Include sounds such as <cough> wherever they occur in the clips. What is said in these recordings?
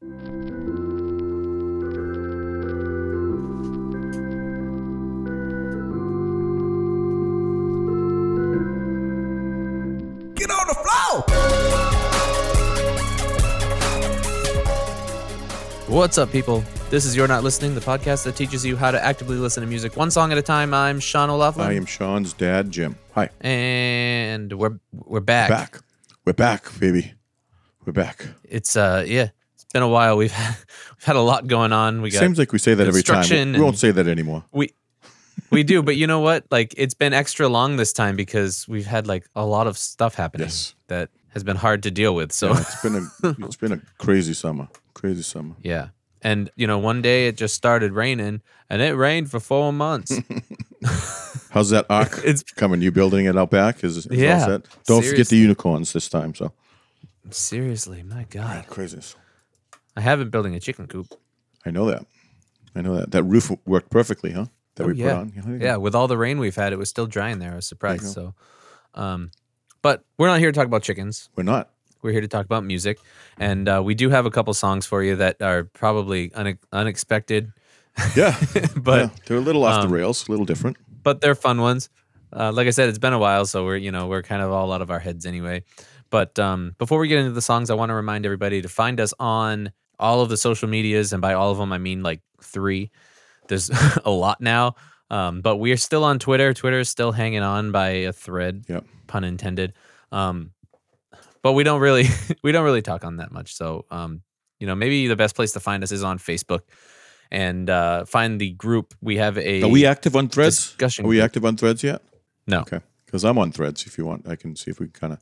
Get on the floor. What's up, people? This is You're Not Listening, the podcast that teaches you how to actively listen to music one song at a time. I'm Sean O'Loughlin. I am Sean's dad, Jim. Hi. and we're we're back. Back. We're back, baby. We're back. It's uh yeah, it's been a while. We've had, <laughs> we've had a lot going on. We got Seems like we say that every time. We, won't say that anymore. we we do, but you know what? Like it's been extra long this time because we've had like a lot of stuff happening Yes. that has been hard to deal with. So Yeah, it's been a <laughs> it's been a crazy summer. Crazy summer. yeah. And you know, one day it just started raining and it rained for 4 months. <laughs> How's that arc It's- coming? You building it out back? Is, is Yeah, set? Don't forget the unicorns this time. So Seriously, my god. craziness. I haven't building a chicken coop. I know that. I know that. That roof worked perfectly, huh? That we Oh, yeah. put on. Yeah, Yeah, with all the rain we've had, it was still dry in there. I was surprised. So, um, but we're not here to talk about chickens. We're not. We're here to talk about music, and uh, we do have a couple songs for you that are probably une- unexpected, Yeah. <laughs> but yeah. They're a little off um, the rails, a little different. but they're fun ones. Uh, like I said, it's been a while, so we're you know we're kind of all out of our heads anyway. But um, before we get into the songs, I want to remind everybody to find us on all of the social medias, and by all of them, I mean like three. There's <laughs> a lot now, um, but we are still on Twitter. Twitter is still hanging on by a thread, Yep. pun intended. Um, but we don't really <laughs> we don't really talk on that much. So um, you know, maybe the best place to find us is on Facebook, and uh, find the group. We have a Are we active on threads? discussion Are we group. active on threads yet? No. Okay. Because I'm on threads. If you want, I can see if we can kind of.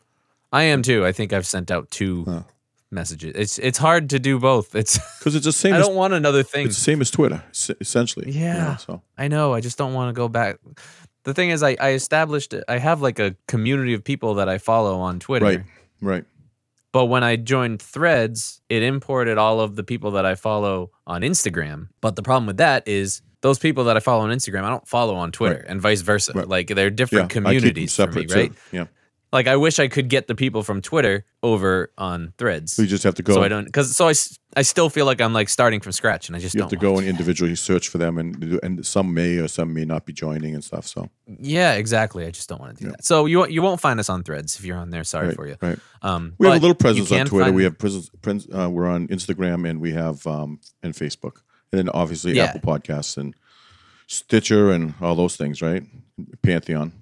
I am too. I think I've sent out two messages. It's it's hard to do both. It's Because it's the same. <laughs> I as, don't want another thing. It's the same as Twitter, es- essentially. you know, Yeah. so I know. I just don't want to go back. The thing is, I I established. I have like a community of people that I follow on Twitter. right, right. But when I joined Threads, it imported all of the people that I follow on Instagram. But the problem with that is those people that I follow on Instagram, I don't follow on Twitter, Right. and vice versa. Right. Like they're different them communities for me, right? too. Yeah, Like I wish I could get the people from Twitter over on Threads. you just have to go. so I don't because so I, I still feel like I'm like starting from scratch and I just you don't have to go and individually search for them, and and some may or some may not be joining and stuff. So Yeah, exactly. I just don't want to do that. So you won't- you won't find us on Threads if you're on there. Sorry right, for you. right. Um, We have a little presence on Twitter. We have presence. Uh, we're on Instagram, and we have um and Facebook, and then obviously Yeah. Apple Podcasts and Stitcher and all those things, right? Pantheon.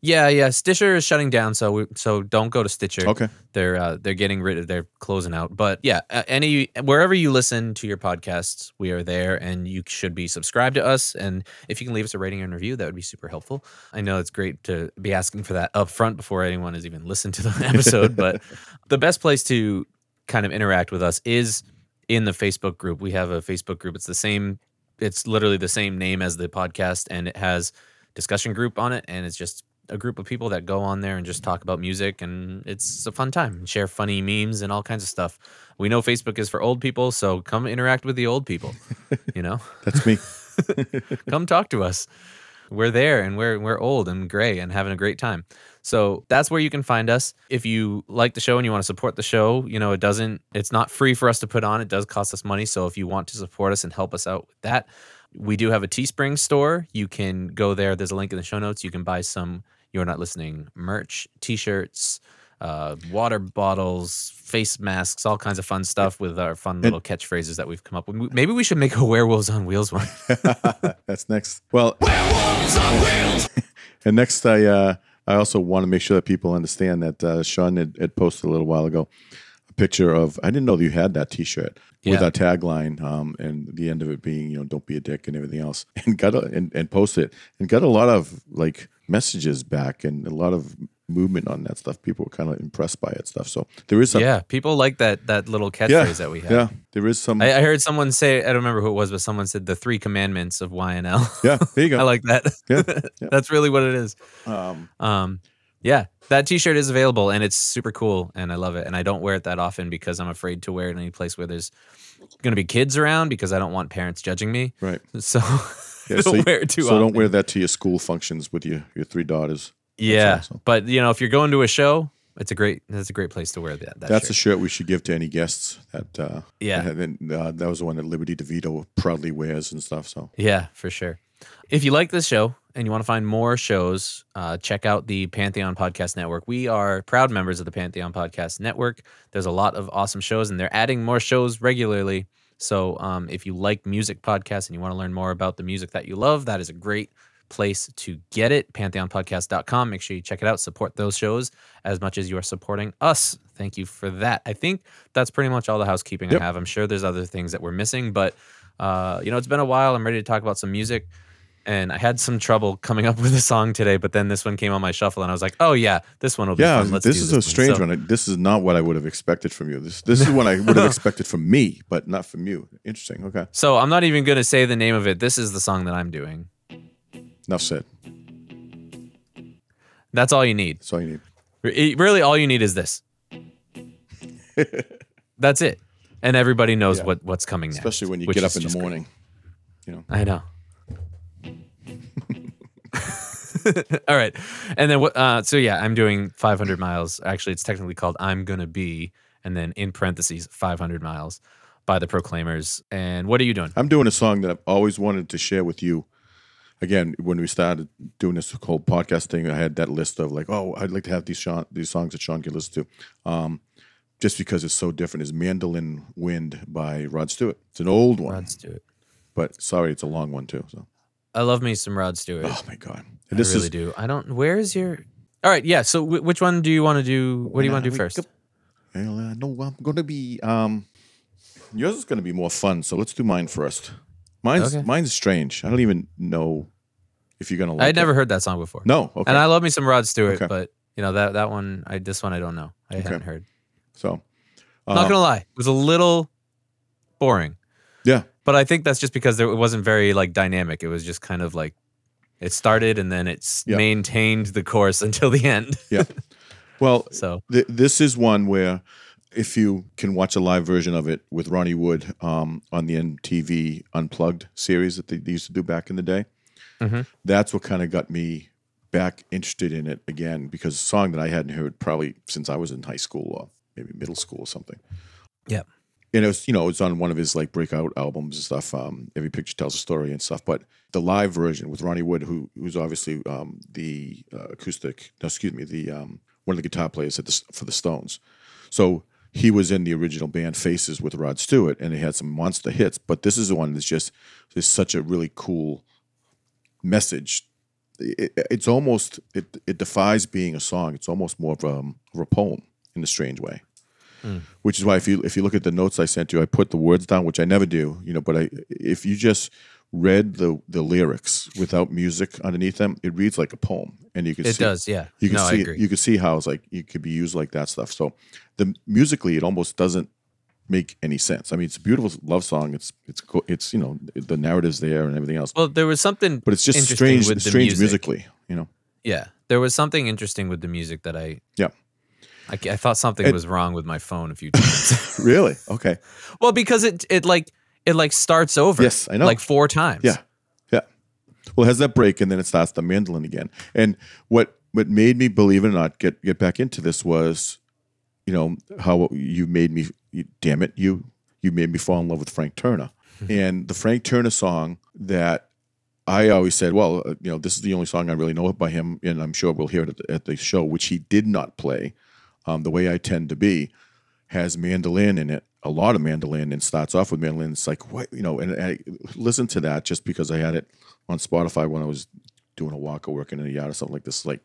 yeah, yeah. Stitcher is shutting down, so we, so don't go to Stitcher. Okay. They're uh, they're getting rid of they're closing out. But yeah, any wherever you listen to your podcasts, we are there, and you should be subscribed to us. And if you can leave us a rating and review, that would be super helpful. I know it's great to be asking for that up front before anyone has even listened to the <laughs> episode, but <laughs> the best place to kind of interact with us is in the Facebook group. We have a Facebook group. It's the same. It's literally the same name as the podcast, and it has discussion group on it, and it's just a group of people that go on there and just talk about music, and it's a fun time. And share funny memes and all kinds of stuff. We know Facebook is for old people, so come interact with the old people. <laughs> You know, That's me. <laughs> come talk to us. We're there and we're we're old and gray and having a great time. So that's where you can find us. If you like the show and you want to support the show, you know, it doesn't it's not free for us to put on. It does cost us money. So if you want to support us and help us out with that, we do have a Teespring store. You can go there. There's a link in the show notes. You can buy some You're Not Listening merch, t-shirts, uh, water bottles, face masks, all kinds of fun stuff with our fun little catchphrases that we've come up with. Maybe we should make a werewolves on wheels one. <laughs> That's next. Well, Werewolves on Wheels. <laughs> and next, I uh, I also want to make sure that people understand that uh, Sean had, had posted a little while ago a picture of. I didn't know that you had that T-shirt with Yeah. our tagline, um, and the end of it being, you know, "Don't be a dick" and everything else, <laughs> and got a, and, and posted it and got a lot of like messages back and a lot of movement on that stuff. People were kind of impressed by it stuff. So there is some yeah, people like that that little catchphrase yeah, that we have. yeah. There is some I, I heard someone say I don't remember who it was, but someone said the three commandments of YNL. yeah. There you go. <laughs> I like that. Yeah, <laughs> yeah. That's really what it is. um, Um, yeah, that T-shirt is available and it's super cool and I love it. And I don't wear it that often because I'm afraid to wear it in any place where there's going to be kids around because I don't want parents judging me. right. <laughs> So Yeah, don't so you- wear it too so often. don't wear that to your school functions with your your three daughters. Yeah, awesome. but you know, if you're going to a show, it's a great that's a great place to wear that. that That's a shirt. shirt we should give to any guests. That uh, Yeah. that, had- uh, that was the one that Liberty DeVitto proudly wears and stuff. So Yeah, for sure. If you like this show and you want to find more shows, uh, check out the Pantheon Podcast Network. We are proud members of the Pantheon Podcast Network. There's a lot of awesome shows, and they're adding more shows regularly. So um, if you like music podcasts and you want to learn more about the music that you love, that is a great place to get it. PantheonPodcast.com. Make sure you check it out. Support those shows as much as you are supporting us. Thank you for that. I think that's pretty much all the housekeeping Yep. I have. I'm sure there's other things that we're missing, but uh, you know, it's been a while. I'm ready to talk about some music. And I had some trouble coming up <laughs> with a song today, but then this one came on my shuffle, and I was like, "Oh yeah, this one will be yeah, fun." Let's this do is this a strange So- one. This is not what I would have expected from you. This this is what I would have <laughs> expected from me, but not from you. Interesting. Okay, So I'm not even going to say the name of it. This is the song that I'm doing. Enough said. That's all you need. That's all you need. Re- Really, all you need is this. <laughs> That's it, and everybody knows Yeah. what what's coming next. Especially when you get up in the just great. morning. You know. I know. <laughs> All right, and then what? Uh, so yeah, I'm doing 500 miles. Actually, it's technically called "I'm Gonna Be," and then in parentheses 500 miles by the Proclaimers. And what are you doing? I'm doing a song that I've always wanted to share with you. Again, when we started doing this whole podcast thing, I had that list of like, oh, I'd like to have these Sean, these songs that Sean can listen to. Um, just because it's so different is Mandolin Wind by Rod Stewart. It's an old one, Rod Stewart. but sorry, it's a long one too. So, I love me some Rod Stewart. oh my god, I and this really is do. I don't. Where is your? All right, yeah. So w- which one do you want to do? What do you want to do first? well, I know I'm gonna be. Um, yours is gonna be more fun, so let's do mine first. Mine's Okay. mine's strange. I don't even know if you're gonna like. I had it. never heard that song before. No, okay. And I love me some Rod Stewart, Okay. but you know that that one, I this one I don't know. I haven't heard. so, Not um, gonna lie, it was a little boring. yeah. But I think that's just because there, it wasn't very like dynamic. It was just kind of like it started and then it's Yeah. maintained the course <laughs> until the end. Yeah. Well, <laughs> So th- this is one where if you can watch a live version of it with Ronnie Wood um, on the MTV Unplugged series that they, they used to do back in the day, Mhm. that's what kind of got me back interested in it again because a song that I hadn't heard probably since I was in high school or maybe middle school or something. yeah, and it was you know it's on one of his like breakout albums and stuff. Um, Every picture tells a story and stuff. But the live version with Ronnie Wood, who who's obviously um, the uh, acoustic, no, excuse me, the um, one of the guitar players at the, for the Stones. So he was in the original band Faces with Rod Stewart, and they had some monster hits. But this is the one that's just is such a really cool message. It, it's almost it it defies being a song. It's almost more of a, of a poem in a strange way hmm. which is why if you if you look at the notes I sent you, I put the words down, which I never do, you know. But I if you just read the the lyrics without music underneath them, it reads like a poem, and you can see it see, does. Yeah, You can no, see you can see how it's like you could be used like that stuff. So the musically, it almost doesn't make any sense. I mean, it's a beautiful love song. It's it's co- it's you know the narrative's there and everything else, well, there was something, but it's just strange strange music. musically, you know. Yeah, there was something interesting with the music that I. Yeah. I, I thought something was wrong with my phone a few times. <laughs> <laughs> Really? Okay. well, because it it like it like starts over. Yes, I know. Like four times. Yeah, yeah. Well, it has that break, and then it starts the mandolin again. And what what made me believe it or not get get back into this was, you know, how you made me. You, damn it, you you made me fall in love with Frank Turner, and the Frank Turner song that. I always said, well, uh, you know, this is the only song I really know by him, and I'm sure we'll hear it at the, at the show, which he did not play. Um, the way I tend to be has mandolin in it, a lot of mandolin, and starts off with mandolin. It's like what you know, and I listened to that just because I had it on Spotify when I was doing a walk or working in a yard or something like this. Like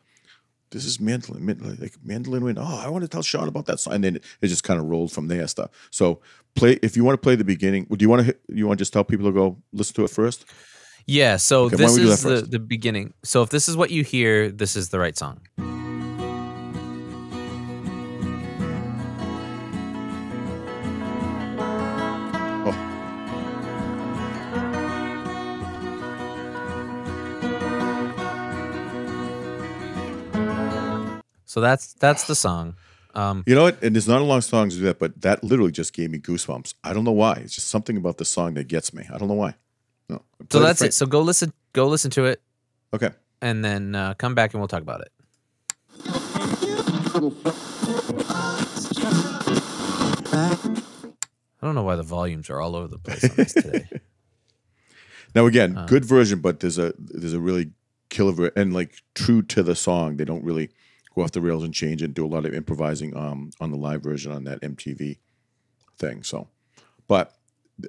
this is mandolin, mandolin like mandolin wind. Oh, I want to tell Sean about that song, and then it, it just kind of rolled from there. Stuff. So play if you want to play the beginning. Do you want to you want to just tell people to go listen to it first? Yeah. So Okay, this is the the beginning. So if this is what you hear, this is the right song. So that's that's the song. Um, You know what? And it's not a long song to do that, but that literally just gave me goosebumps. I don't know why. It's just something about the song that gets me. I don't know why. No. So that's it. So go listen. Go listen to it, Okay. and then uh, come back and we'll talk about it. I don't know why the volumes are all over the place on this today. <laughs> Now again, Uh. good version, but there's a there's a really killer ver- and like true to the song. They don't really go off the rails and change and do a lot of improvising um on the live version on that MTV thing. So, but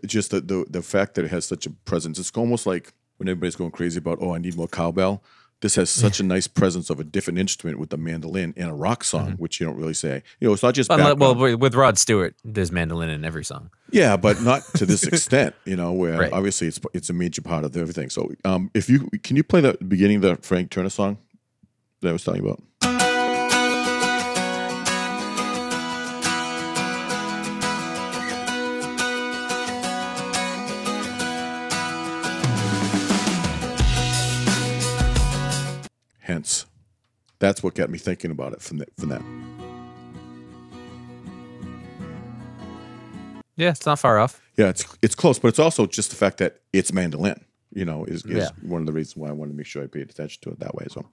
just the the the fact that it has such a presence, it's almost like when everybody's going crazy about oh I need more cowbell. This has such a nice presence of a different instrument with the mandolin in a rock song, which you don't really say. You know, it's not just well, with with Rod Stewart, there's mandolin in every song. Yeah, but not to this <laughs> extent, you know, where Right. obviously it's it's a major part of everything. So, um, if you can you play the beginning of the Frank Turner song that I was talking about? That's what got me thinking about it from that. From that. Yeah, it's not far off. Yeah, it's it's close, but it's also just the fact that it's mandolin. You know, is, is Yeah. one of the reasons why I wanted to make sure I paid attention to it that way. So,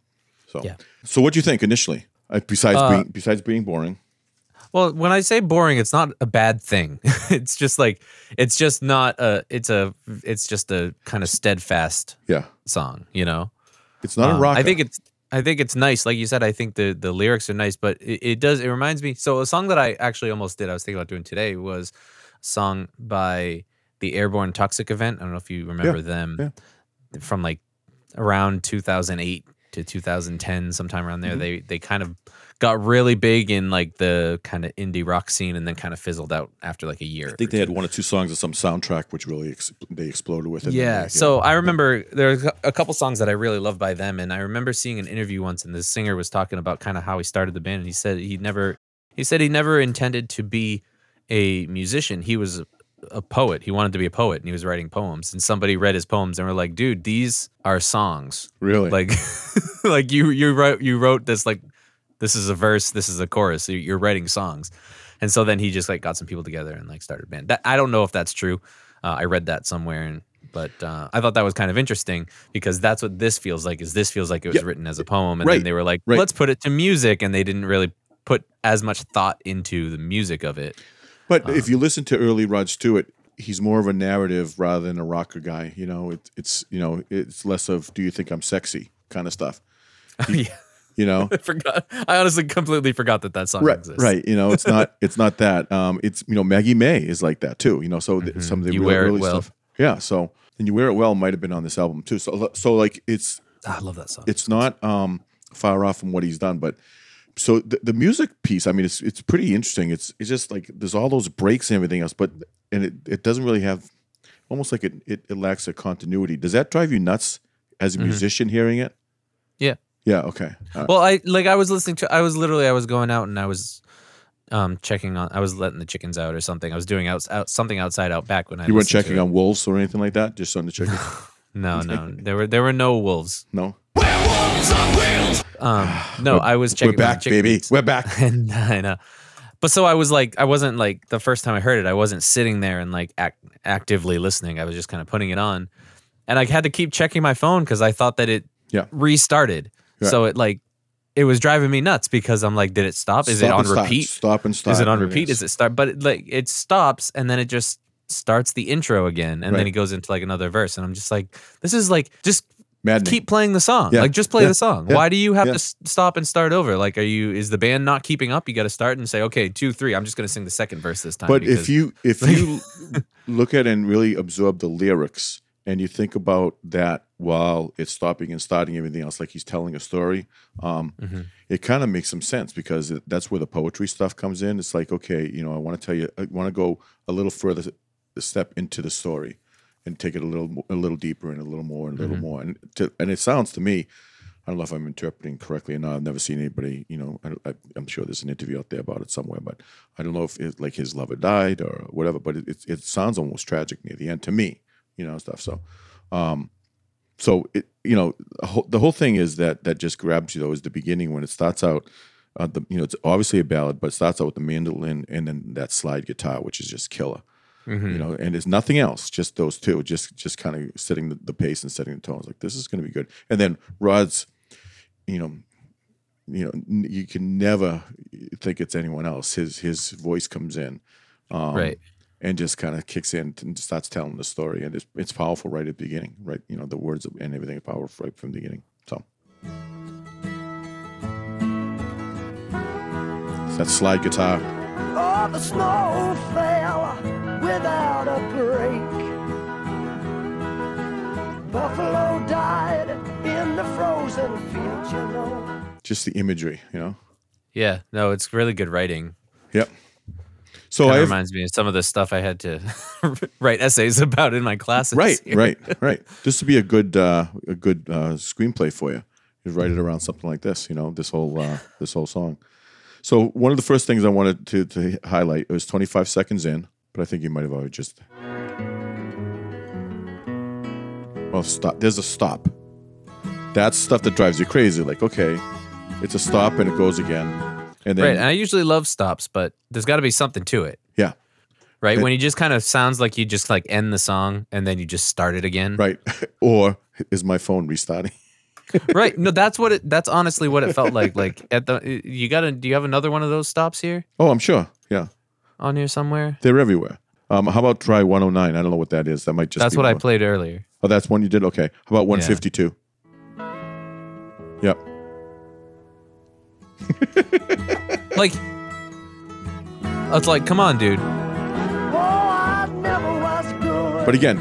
so, Yeah. so what do you think initially? Uh, besides Uh, being besides being boring, Well, when I say boring, it's not a bad thing. <laughs> it's just like it's just not a. It's a. It's just a kind of steadfast yeah, song. You know. it's not a Um, rock. I think it's I think it's nice. Like you said, I think the the lyrics are nice, but it, it does it reminds me. So a song that I actually almost did, I was thinking about doing today was a song by the Airborne Toxic Event. I don't know if you remember them yeah. from like around 2008 to 2010, sometime around there. Mm-hmm. They they kind of got really big in like the kind of indie rock scene, and then kind of fizzled out after like a year. I think they had one or two songs of some soundtrack which really ex- they exploded with it. Yeah. So I remember there there's a couple songs that I really love by them, and I remember seeing an interview once, and the singer was talking about kind of how he started the band, and he said he never, he said he never intended to be a musician. He was a, a poet. He wanted to be a poet, and he was writing poems. And somebody read his poems and were like, "Dude, these are songs. really, Like, <laughs> like you you wrote you wrote this like this is a verse, this is a chorus. You're writing songs." And so then he just like got some people together and like started a band. That, I don't know if that's true. Uh, I read that somewhere, and but uh, I thought that was kind of interesting because that's what this feels like. Is this feels like it was Yeah. written as a poem, and Right. then they were like, Right. let's put it to music, and they didn't really put as much thought into the music of it. but uh, if you listen to early Rod Stewart, he's more of a narrative rather than a rocker guy. You know, it, it's you know it's less of "Do you think I'm sexy?" kind of stuff. <laughs> yeah, You know, <laughs> I forgot. I honestly completely forgot that that song right exists. right you know it's <laughs> not it's not that um it's you know maggie may is like that too you know so th- some of the Mm-hmm. You real Wear It early Well. stuff yeah so and you wear it well might have been on this album too so so like it's Ah, I love that song. it's not um far off from what he's done but so the, the music piece i mean it's it's pretty interesting it's it's just like there's all those breaks and everything else but and it, it doesn't really have almost like it, it it lacks a continuity does that drive you nuts as a musician hearing it yeah. yeah okay Uh, Well, I like I was listening to I was literally I was going out and I was um checking on I was letting the chickens out or something. I was doing out, out something outside out back when I you weren't checking on wolves or anything like that just on the chicken No, <laughs> no. There were there were no wolves. no Werewolves on wheels. Um no, I was checking we're on the back baby we're back <laughs> and I know. But so I was like I wasn't like the first time I heard it, I wasn't sitting there and like act, actively listening. I was just kind of putting it on. And I had to keep checking my phone cuz I thought that it Yeah. restarted. So it like it was driving me nuts because I'm like, did it stop? Is Stop it on repeat? Stop and start. Is it on repeat? Is it start? But it, like it stops and then it just starts the intro again, and Right. then it goes into like another verse, and I'm just like, this is like just Maddening. keep playing the song. Yeah. Like just play Yeah. the song. Yeah. Why do you have to stop and start over? Like, are you is the band not keeping up? You got to start and say, okay, two, three. I'm just gonna sing the second verse this time. But because- if you if you <laughs> look at and really absorb the lyrics and you think about that while it's stopping and starting everything else, like he's telling a story, um, Mm-hmm. it kind of makes some sense because it, that's where the poetry stuff comes in. It's like, okay, you know, I want to tell you, I want to go a little further, a step into the story, and take it a little, a little deeper and a little more and a Mm-hmm. little more. And to, and it sounds to me, I don't know if I'm interpreting correctly or not. I've never seen anybody, you know, I, I, I'm sure there's an interview out there about it somewhere, but I don't know if it, like his lover died or whatever. But it, it, it sounds almost tragic near the end to me, you know, stuff. So, um, so it, you know, the whole, thing is that that just grabs you though is the beginning when it starts out. Uh, the you know it's obviously a ballad, but it starts out with the mandolin and then that slide guitar, which is just killer. Mm-hmm. You know, and there's nothing else, just those two, just just kind of setting the, the pace and setting the tones. Like this is going to be good. And then Rod's, you know, you know, n- you can never think it's anyone else. His his voice comes in, um, Right. And just kind of kicks in and starts telling the story, and it's it's powerful right at the beginning, right? You know, the words and everything are powerful right from the beginning. So. It's that slide guitar. Oh, the snow fell without a break. Buffalo died in the frozen fields, you know. Just the imagery, you know. Yeah. No, it's really good writing. Yep. So Kind I of have, reminds me of some of the stuff I had to <laughs> write essays about in my classes. right, here. <laughs> right, right. This would be a good uh, a good uh, screenplay for you. You write it around something like this, you know, this whole uh, this whole song. So one of the first things I wanted to to highlight it was 25 seconds in, but I think you might have already just. Well, stop. There's a stop. That's stuff that drives you crazy. Like, okay, it's a stop and it goes again, and then Right. And I usually love stops, but there's got to be something to it. yeah, Right. It- when you just kind of sounds like you just like end the song and then you just start it again. right. <laughs> or is my phone restarting? <laughs> right. No, that's what it, that's honestly what it felt like. Like at the, you got to, do you have another one of those stops here Oh, I'm sure. Yeah, on here somewhere? they're everywhere. Um, how about try 109? I don't know what that is. That might just That's what I played earlier. Oh, that's one you did. Okay. How about 152? Yep. <laughs> Like, it's like, come on, dude. Oh, I never was good But again,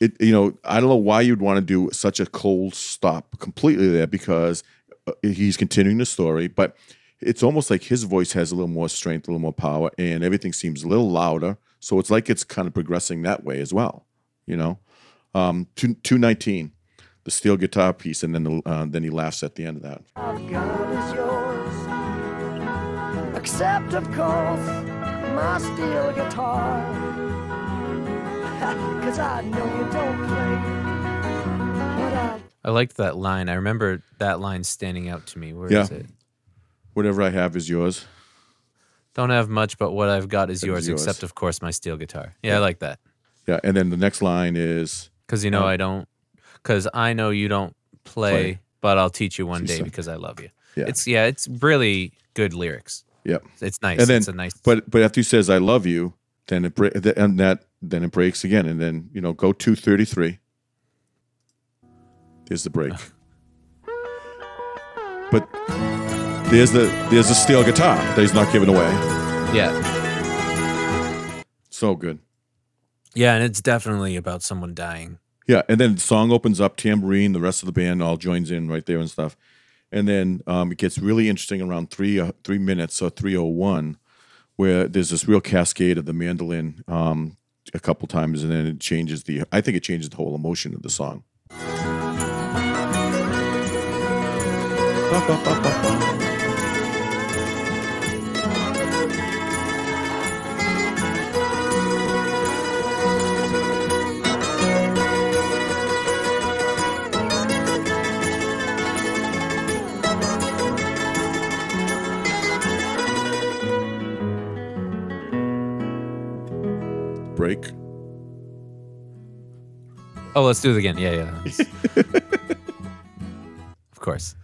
it you know I don't know why you'd want to do such a cold stop completely there because uh, he's continuing the story, but it's almost like his voice has a little more strength, a little more power, and everything seems a little louder. So it's like it's kind of progressing that way as well. You know, um, two two nineteen, the steel guitar piece, and then the, uh, then he laughs at the end of that. I've got is yours. Except, of course, my steel guitar. <laughs> Cause I know you don't play. I I liked that line. I remember that line standing out to me. Where is Yeah. it? Whatever I have is yours. Don't have much, but what I've got is That is yours, yours. except of course my steel guitar. Yeah, I like that. Yeah, and then the next line is Because you know Um, I don't. Because I know you don't play, Play. but I'll teach you one Teach day because I love you. Yeah. It's yeah, it's really good lyrics. yep. It's nice. and then it's a nice. but but after he says I love you, then it break and that then it breaks again, and then you know go two thirty three. There's the break. <laughs> but there's the there's the steel guitar that he's not giving away. yeah, So good. yeah, and it's definitely about someone dying. Yeah, and then the song opens up, tambourine, the rest of the band all joins in right there and stuff, and then um, it gets really interesting around three uh, three minutes or three oh one, where there's this real cascade of the mandolin um, a couple times, and then it changes the. I think it changes the whole emotion of the song. Ba, ba, ba, Break. Oh, let's do it again. Yeah, yeah. <laughs> of course.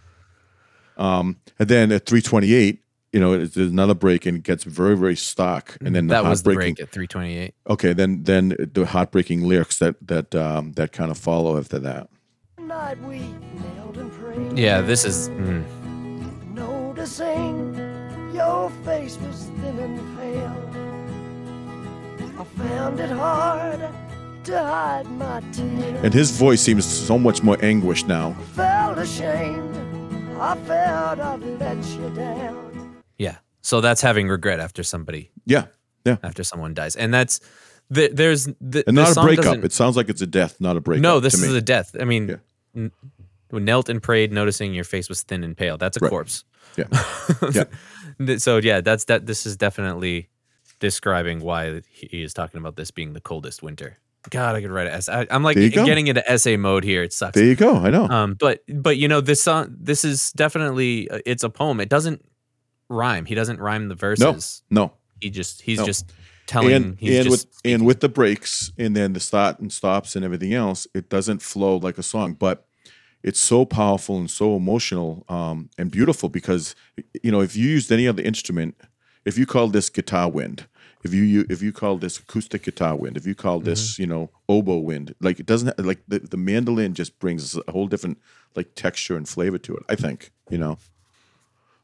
Um, and then at 328, you know, it's- there's another break and it gets very, very stark. And then the that was the break at 328. Okay, then then the heartbreaking lyrics that that um, that kind of follow after that. night we knelt and prayed. Yeah, this is. Mm, Noticing your face was thin and pale. I found it hard to hide my tears. And his voice seems so much more anguished now. felt ashamed. I felt I'd let you down. yeah. So that's having regret after somebody Yeah, yeah, after someone dies, and that's th- there's the, and not a breakup. It sounds like it's a death, not a breakup. no, this to is me. a death. I mean, Yeah. n- knelt and prayed, noticing your face was thin and pale. That's a Right. corpse. yeah, yeah, <laughs> So yeah, that's that. This is definitely describing why he is talking about this being the coldest winter. God, I could write an essay. I, am like There you go. getting into essay mode here. It sucks. There you go. I know. Um, but but you know this song. This is definitely uh, it's a poem. It doesn't rhyme. He doesn't rhyme the verses. no. He just he's No. just telling. and he's and just with and with the breaks and then the start and stops and everything else, it doesn't flow like a song, but it's so powerful and so emotional um, and beautiful because you know if you used any other instrument, if you call this guitar wind, if you, you if you called this acoustic guitar wind, if you call this you know oboe wind, like it doesn't like the, the mandolin just brings a whole different like texture and flavor to it. I think you know.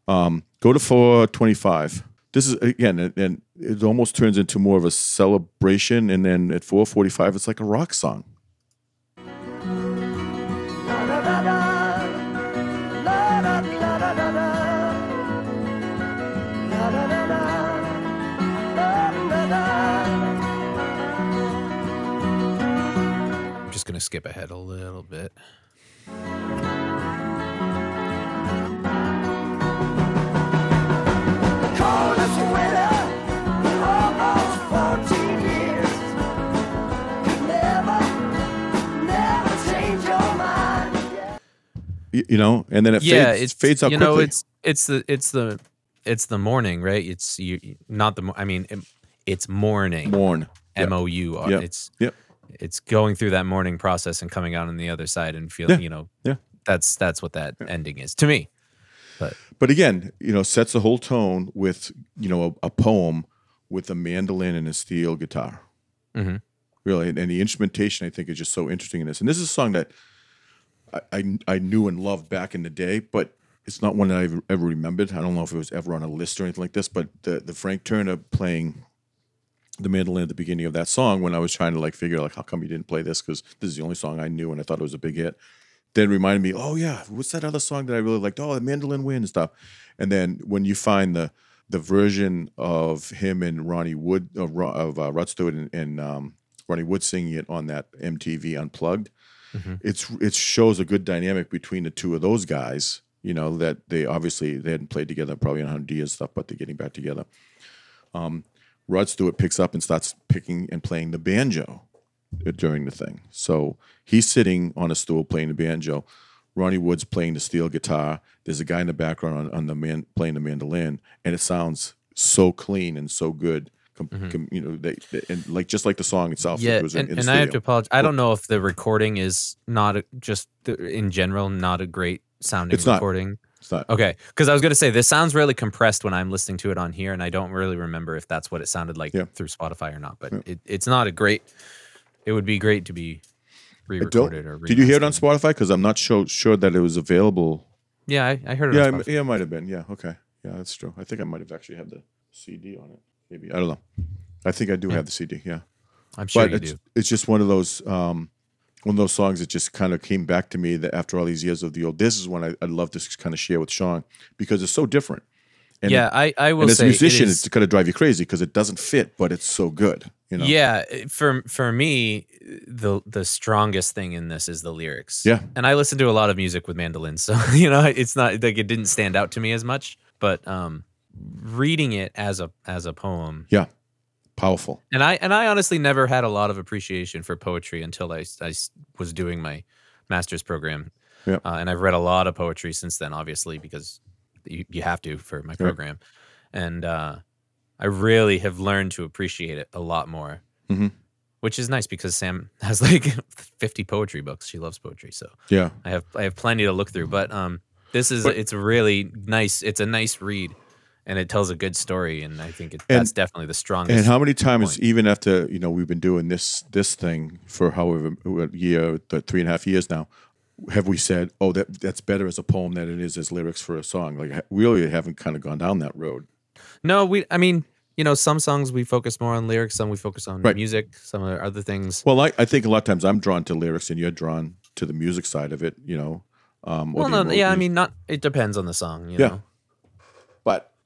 Um, go to 425. This is again, and, and it almost turns into more of a celebration. And then at 445, it's like a rock song. I'm just gonna skip ahead a little bit. Coldest winter in almost 14 years. Never, never change your mind. Yeah. Y- You know, and then it yeah, fades, it's fades out you quickly. know it's it's the it's the it's the morning, right? It's you not the I mean it, it's morning. Mourn. Yep. M O U. R. Yep. It's Yep. It's going through that morning process and coming out on the other side and feeling Yeah. you know Yeah. that's that's what that ending is to me. But but again, you know, sets the whole tone with you know a, a poem with a mandolin and a steel guitar. Mhm. Really, and, and the instrumentation I think is just so interesting in this. And this is a song that I, I I knew and loved back in the day, but it's not one that I've ever remembered. I don't know if it was ever on a list or anything like this. But the the Frank Turner playing the mandolin at the beginning of that song when I was trying to like figure like how come you didn't play this because this is the only song I knew and I thought it was a big hit. Then reminded me, oh yeah, what's that other song that I really liked? Oh, the mandolin wind and stuff. And then when you find the the version of him and Ronnie Wood of, Ro- of uh, Rod Stewart and, and um, Ronnie Wood singing it on that MTV Unplugged, it's it shows a good dynamic between the two of those guys. You know that they obviously they hadn't played together probably on 100 years stuff, but they're getting back together. Um, Rod Stewart picks up and starts picking and playing the banjo uh, during the thing. So he's sitting on a stool playing the banjo. Ronnie Wood's playing the steel guitar. There's a guy in the background on, on the man playing the mandolin, and it sounds so clean and so good. Com- com- you know, they, they- and like just like the song itself. Yeah, it was in, and, in and I have to apologize. I don't know if the recording is not a, just the, in general not a great sounding It's not. It's not. Okay, because I was gonna say this sounds really compressed when I'm listening to it on here, and I don't really remember if that's what it sounded like Yeah. through Spotify or not. But it, it's not a great. It would be great to be re-recorded or. Did you hear it on. Spotify? Because I'm not sure sure that it was available. Yeah, I, I heard it. Yeah, yeah, it might have been. Yeah, okay. Yeah, that's true. I think I might have actually had the CD on it. Maybe I don't know. I think I do have the CD. Yeah. I'm sure but you it's, do. it's just one of those um, one of those songs that just kind of came back to me that after all these years of the old. This is one I, I'd love to kind of share with Sean because it's so different. And yeah, I, I will and as a musician, it it's is, going to drive you crazy because it doesn't fit, but it's so good. You know. Yeah, for for me, the the strongest thing in this is the lyrics. Yeah. and I listen to a lot of music with mandolins, <laughs> so you know it's not like it didn't stand out to me as much. But um, reading it as a as a poem, Yeah. Powerful. and I and I honestly never had a lot of appreciation for poetry until I, I was doing my master's program. Yep. Uh, and I've read a lot of poetry since then, obviously, because you, you have to for my program. And uh, I really have learned to appreciate it a lot more, Mhm. which is nice because Sam <laughs> has like 50 poetry books. She loves poetry. So Yeah. I have I have plenty to look through. But um, this is But- it's really nice. It's a nice read. And it tells a good story, and I think it, And- that's definitely the strongest. And how many times, point. even after you know we've been doing this this thing for however year, the three and a half years now, have we said, "Oh, that that's better as a poem than it is as lyrics for a song"? Like we really haven't kind of gone down that road. No, we. I mean, you know, some songs we focus more on lyrics, some we focus on Right. music, some other things. Well, I, I think a lot of times I'm drawn to lyrics, and you're drawn to the music side of it. You know. Um, Well, no, yeah, I mean, not. It depends on the song. You Yeah. know.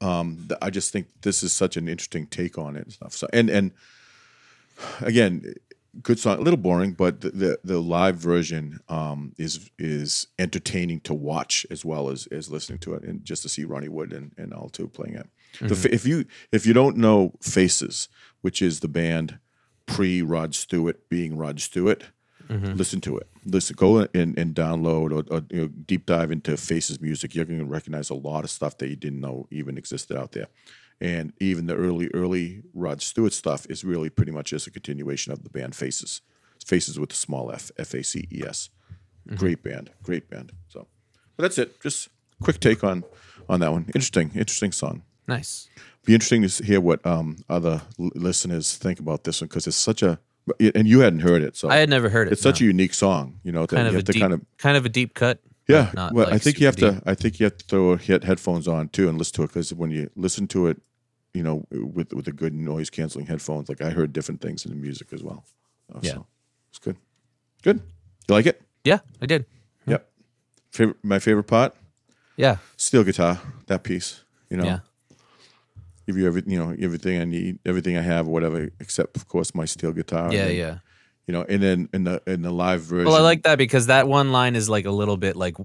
Um, th- I just think this is such an interesting take on it and stuff. So, and and again, good song, a little boring, but the the, the live version um, is is entertaining to watch as well as as listening to it, and just to see Ronnie Wood and and all two playing it. The, if you if you don't know Faces, which is the band pre Rod Stewart being Rod Stewart, listen to it. Listen, go and, and download or, or you know, deep dive into Faces music. You're going to recognize a lot of stuff that you didn't know even existed out there. And even the early, early Rod Stewart stuff is really pretty much just a continuation of the band Faces. Faces with a small f, F A C E S. Great band, great band. So, but that's it. Just quick take on on that one. Interesting, interesting song Nice. be interesting to hear what um, other l- listeners think about this one because it's such a and you hadn't heard it, so I had never heard it. it's such no. a unique song. You know, that kind you of a to deep, kind of kind of a deep cut. yeah. well, like, I think you have super to. I think you have to throw head headphones on too and listen to it because when you listen to it, you know, with with the good noise canceling headphones, like I heard different things in the music as well. Uh, Yeah. so it's good. Good. You like it? Yeah, I did. Yep. Favorite. My favorite part: Yeah, steel guitar. That piece. You know. yeah, give you every you know everything I need, everything I have, whatever, except of course my steel guitar. yeah, and yeah. You know, and then in the in the live version. Well, I like that because that one line is like a little bit like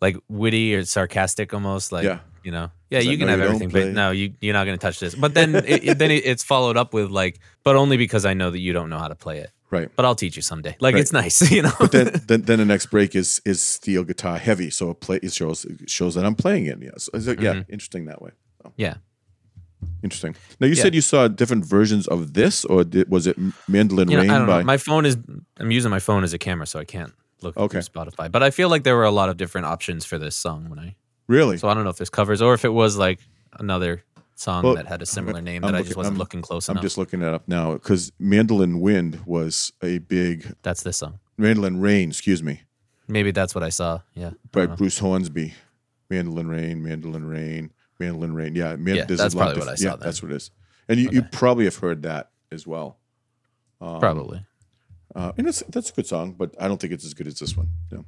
like witty or sarcastic almost. Like Yeah. you know, yeah, you can have you everything, but no, you you're not going to touch this. But then it, it- then it, it's followed up with like, but only because I know that you don't know how to play it. right. But I'll teach you someday. Like Right. it's nice, <laughs> you know. But then, then then the next break is is steel guitar heavy, so it play it shows it shows that I'm playing it. Yes, yeah, so, yeah, Mm-hmm. interesting that way. So, yeah, interesting. Now you Yeah. said you saw different versions of this, or did, was it Mandolin you know, Rain I don't by? know. My phone is I'm using my phone as a camera, so I can't look Okay. through Spotify. But I feel like there were a lot of different options for this song when I. really? So I don't know if there's covers or if it was like another song Well, that had a similar name I'm that I just wasn't I'm- looking close up. I'm enough. just looking it up now because Mandolin Wind was a big That's this song. Mandolin Rain, excuse me, Maybe that's what I saw. Yeah. by Bruce Hornsby. Mandolin Rain, Mandolin Rain, Mandolin Rain. Yeah, man, Yeah, that's probably what I saw Yeah, then. that's what it is. And you, you probably have heard that as well. Um, Probably. Uh, and it's that's a good song, but I don't think it's as good as this one. No.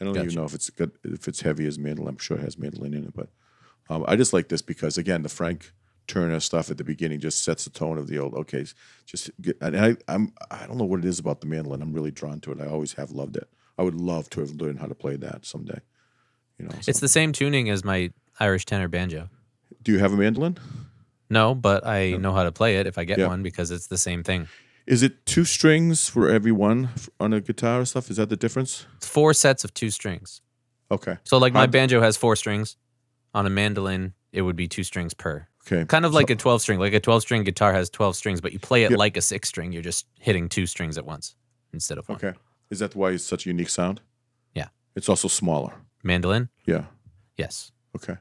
I don't even know if it's good if it's heavy as mandolin. I'm sure it has mandolin in it, but um, I just like this because again, the Frank Turner stuff at the beginning just sets the tone of the old. Okay, just get, and I I'm I don't know what it is about the mandolin. I'm really drawn to it. I always have loved it. I would love to have learned how to play that someday. You know, so- It's the same tuning as my Irish tenor banjo. do you have a mandolin? No, but I know how to play it if I get Yeah. one because it's the same thing. Is it two strings for every one on a guitar or stuff? Is that the difference? It's four sets of two strings. Okay. So like my banjo has four strings. On a mandolin, it would be two strings per. Okay. Kind of like a 12 string. Like a 12 string guitar has 12 strings, but you play it Yep. like a six string. You're just hitting two strings at once instead of one. Okay. Is that why it's such a unique sound? Yeah. It's also smaller. Mandolin? Yeah. Yes. Okay.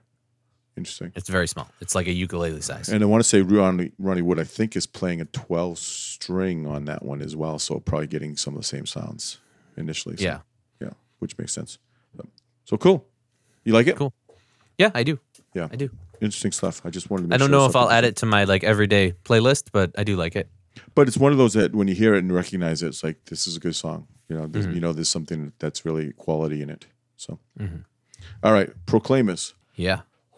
Interesting. It's very small. It's like a ukulele size. And I want to say Ronnie, Ronnie Wood, I think, is playing a 12 string on that one as well. So probably getting some of the same sounds initially. So, Yeah. Yeah. Which makes sense. So, so cool. You like it? Cool. Yeah, I do. Yeah. I do. Interesting stuff. I just wanted to I don't sure know if I'll add it to my like everyday playlist, but I do like it. But it's one of those that when you hear it and recognize it, it's like, this is a good song. You know, Mm-hmm. you know, there's something that's really quality in it. So, All right. Proclaimers. Yeah.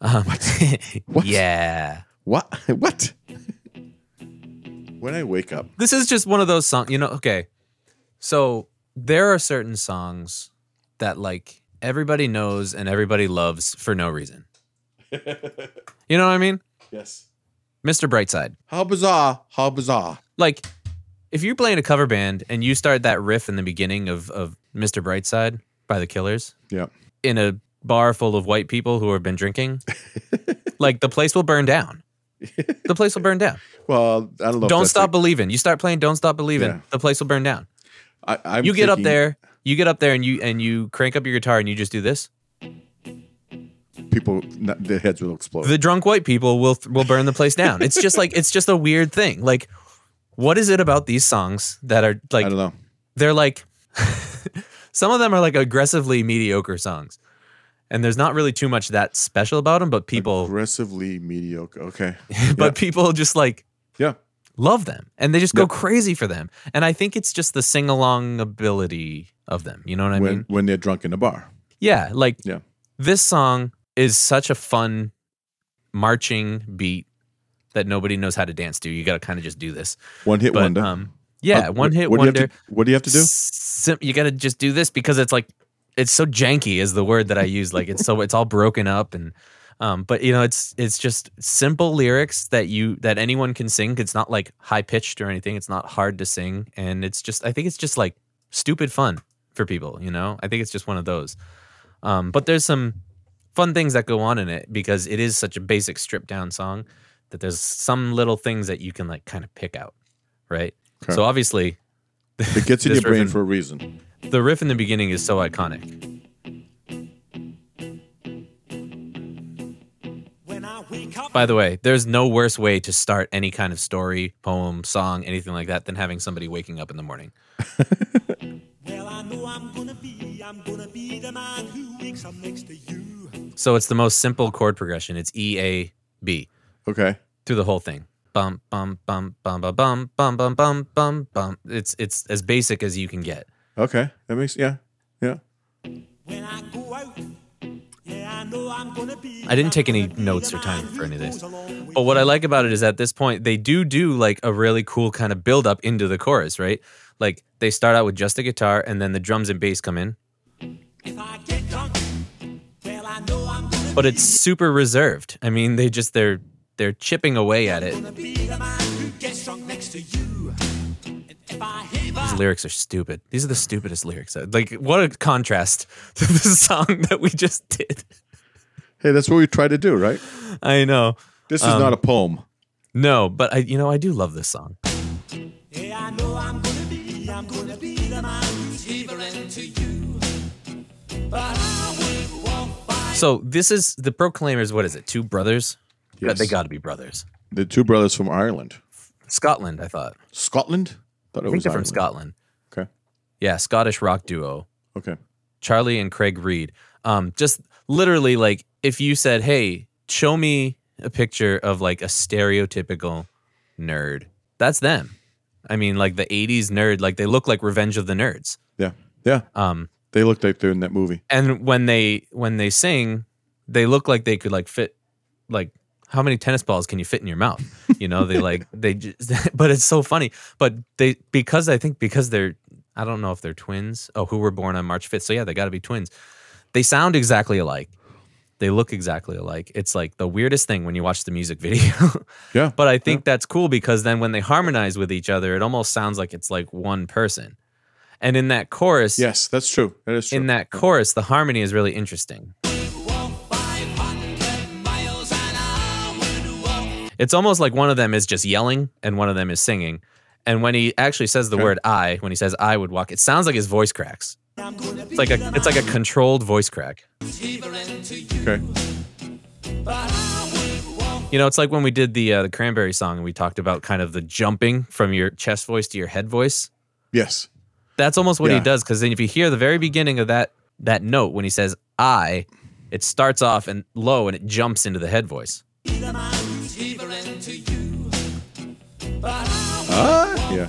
Um, <laughs> Yeah. What? <laughs> what? when I wake up, This is just one of those songs, you know, okay. So there are certain songs that like everybody knows and everybody loves for no reason. <laughs> you know what I mean? yes. Mr. Brightside. How bizarre! How bizarre! Like if you're playing a cover band and you start that riff in the beginning of, of Mr. Brightside by the Killers Yeah. in a bar full of white people who have been drinking, like the place will burn down. The place will burn down. Well, I don't know. Don't Stop like- Believing. You start playing Don't Stop Believing, Yeah. the place will burn down. I, I'm you get up there, you get up there and you and you crank up your guitar and you just do this. People, their heads will explode. The drunk white people will will burn the place down. It's just like it's just a weird thing. Like what is it about these songs that are like I don't know. they're like <laughs> some of them are like aggressively mediocre songs. And there's not really too much that special about them, but people Aggressively mediocre. Okay. <laughs> but people just like Yeah. love them and they just go Yeah. crazy for them. And I think it's just the sing along ability of them. You know what I when mean? when they're drunk in the bar. Yeah, like Yeah. this song is such a fun marching beat that nobody knows how to dance to. You got to kind of just do this. One hit But wonder. um yeah, Uh, one what- hit what do wonder. to- what do you have to do? Sim- you got to just do this because it's like it's so janky is the word that I use like it's so it's all broken up and um but you know it's it's just simple lyrics that you that anyone can sing. It's not like high pitched or anything. It's not hard to sing and it's just I think it's just like stupid fun for people, you know? I think it's just one of those. Um but there's some fun things that go on in it because it is such a basic stripped down song that there's some little things that you can like kind of pick out, right? Okay. So obviously It gets in <laughs> your brain for a reason. The riff in the beginning is so iconic. By the way, there's no worse way to start any kind of story, poem, song, anything like that than having somebody waking up in the morning. Well, I know I'm gonna be, I'm gonna be the man who wakes up next to you. So it's the most simple chord progression. It's E A B Okay. through the whole thing. Bum bum bum bum bum bum bum bum bum bum. It's it's as basic as you can get. Okay. That makes yeah. Yeah. I didn't take any notes or time for any of this. But what I like about it is at this point they do do like a really cool kind of build up into the chorus, right? Like they start out with just a guitar and then the drums and bass come in, but it's super reserved. I mean, they just they're they're chipping away at it. Lyrics are stupid. These are the stupidest lyrics. Like what a contrast <laughs> to the song that we just did. Hey, that's what we try to do, right? I know. This is Um, not a poem. No, but I you know, I do love this song. Yeah, I know I'm gonna be, I'm gonna be the man who's shivering to you. But I will walk by. So this is the Proclaimers, what is it? Two brothers? Yes. They got to be brothers. The two brothers from Ireland. Scotland, I thought. Scotland? Thought I think they're from Scotland. Okay. Yeah, Scottish rock duo. Okay. Charlie and Craig Reid. Um, just literally like if you said, "Hey, show me a picture of like a stereotypical nerd," that's them. I mean, like the '80s nerd. Like they look like Revenge of the Nerds. Yeah. Yeah. Um, They looked like they're in that movie. and when they when they sing, they look like they could like fit like how many tennis balls can you fit in your mouth? You know, they like <laughs> they just <laughs> but it's so funny. But they because I think because they're I don't know if they're twins. Oh, who were born on March 5th. So yeah, they got to be twins. They sound exactly alike. They look exactly alike. It's like the weirdest thing when you watch the music <laughs> video. Yeah. but I think that's cool because then when they harmonize with each other, it almost sounds like it's like one person. And in that chorus, Yes, that's true. That is true. in that chorus, the harmony is really interesting. It's almost like one of them is just yelling and one of them is singing. And when he actually says the Okay. word I, when he says I would walk, it sounds like his voice cracks. I'm gonna be It's like a it's like a controlled voice crack. Okay. You know, it's like when we did the uh, the Cranberry song and we talked about kind of the jumping from your chest voice to your head voice. Yes. That's almost what Yeah. he does because then if you hear the very beginning of that that note when he says I, it starts off and low and it jumps into the head voice. Ah, yeah.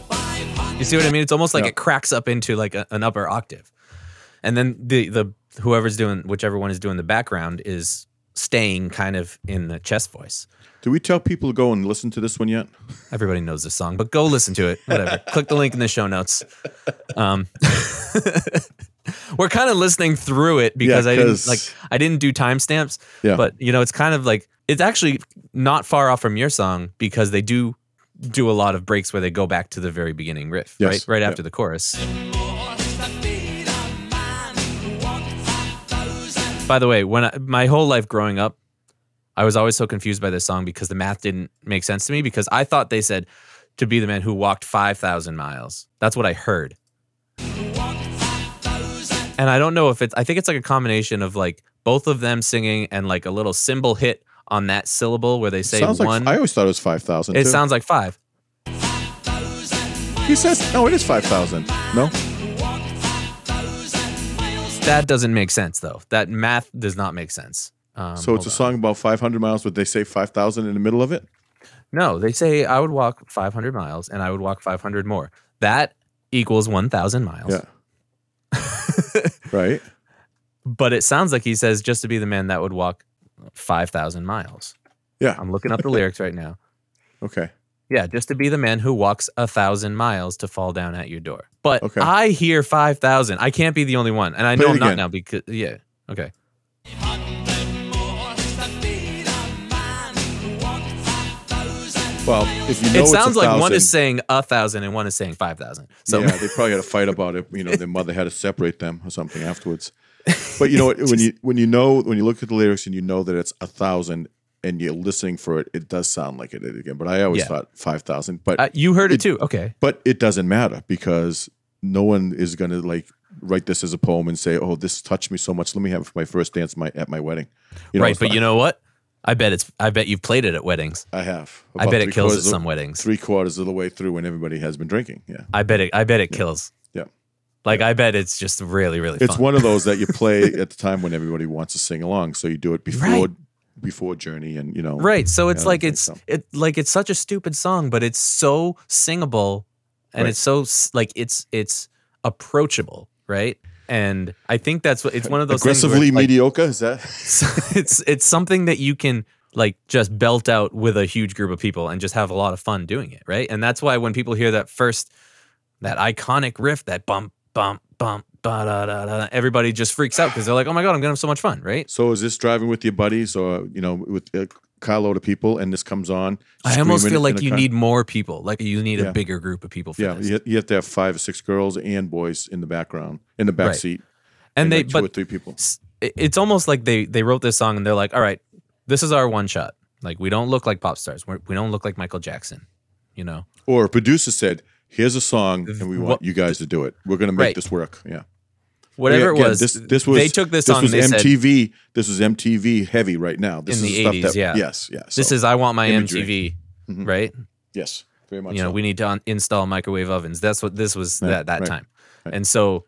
You see what I mean? It's almost like Yeah. it cracks up into like a, an upper octave, and then the the whoever's doing whichever one is doing the background is staying kind of in the chest voice. Do we tell people to go and listen to this one yet? Everybody knows this song, but go listen to it. Whatever. <laughs> Click the link in the show notes. Um, <laughs> we're kind of listening through it because I didn't like I didn't do timestamps. Yeah. But you know, it's kind of like it's actually not far off from your song because they do do a lot of breaks where they go back to the very beginning riff, Yes. right? Right Yeah. after the chorus. By the way, when I, my whole life growing up, I was always so confused by this song because the math didn't make sense to me because I thought they said to be the man who walked 5,000 miles. That's what I heard. And I don't know if it's, I think it's like a combination of like both of them singing and like a little cymbal hit on that syllable where they say sounds one. like I always thought it was five thousand. it sounds like five. He says no. It is five thousand. No. That doesn't make sense though. That math does not make sense. Um, So it's a on. song about five hundred miles, but they say five thousand in the middle of it. No, they say I would walk 500 miles and I would walk 500 more. That equals 1,000 miles. Yeah. <laughs> right. But it sounds like he says just to be the man that would walk 5,000 miles. Yeah. I'm looking up the lyrics right now. <laughs> Okay. Yeah, just to be the man who walks a thousand miles to fall down at your door. But Okay. I hear 5,000. I can't be the only one. And I Play know I'm not now because, yeah. Okay. Well, if you know it sounds like one thousand- is saying a thousand and one is saying 5,000. So yeah, they probably had a fight about it. You know, their mother had to separate them or something afterwards. But you know what? When <laughs> you when you know when you look at the lyrics and you know that it's a thousand and you're listening for it, it does sound like it did again. But I always Yeah. thought five thousand. But uh, you heard it too. Okay. but it doesn't matter because no one is going to like write this as a poem and say, "Oh, this touched me so much. Let me have my first dance my, at my wedding." You know, right. it's But not- you know what? I bet it's, I bet you've played it at weddings. I have. I About bet it kills at of- some weddings. Three quarters of the way through when everybody has been drinking. Yeah, I bet it. I bet it kills. Like I bet it's just really, really. It's fun. one of those that you <laughs> play at the time when everybody wants to sing along. So you do it before Right. before Journey, and you know, right. So it's like it's so. it like it's such a stupid song, but it's so singable, and Right. it's so like it's it's approachable, right? And I think that's what it's one of those where aggressively like- mediocre. Is that? <laughs> it's it's something that you can like just belt out with a huge group of people and just have a lot of fun doing it, right? And that's why when people hear that first that iconic riff, that bump bump bump ba da da da, everybody just freaks out because they're like, "Oh my god, I'm gonna have so much fun!" Right? So is this driving with your buddies or you know with a carload of people, and this comes on? I almost feel like you car? need more people. Like you need Yeah. a bigger group of people for Yeah, this. you, you have to have five or six girls and boys in the background, in the back Right. seat, and they, like two or but three people. s- it- it's almost like they they wrote this song and they're like, "All right, this is our one shot. Like we don't look like pop stars. We're, we don't look like Michael Jackson. You know, Or a producer said, "Here's a song, and we want you guys to do it. We're going to make Right. this work." Yeah, whatever Again, it was. This, this was they took this, song. was and they said, MTV. this was MTV heavy right now. This In is the stuff 80s, that, yeah. Yes, yes. This is I want my imagery. MTV, Mhm. right? yes, very much. You know, we need to un- install microwave ovens. That's what this was Right, that that right, time. And so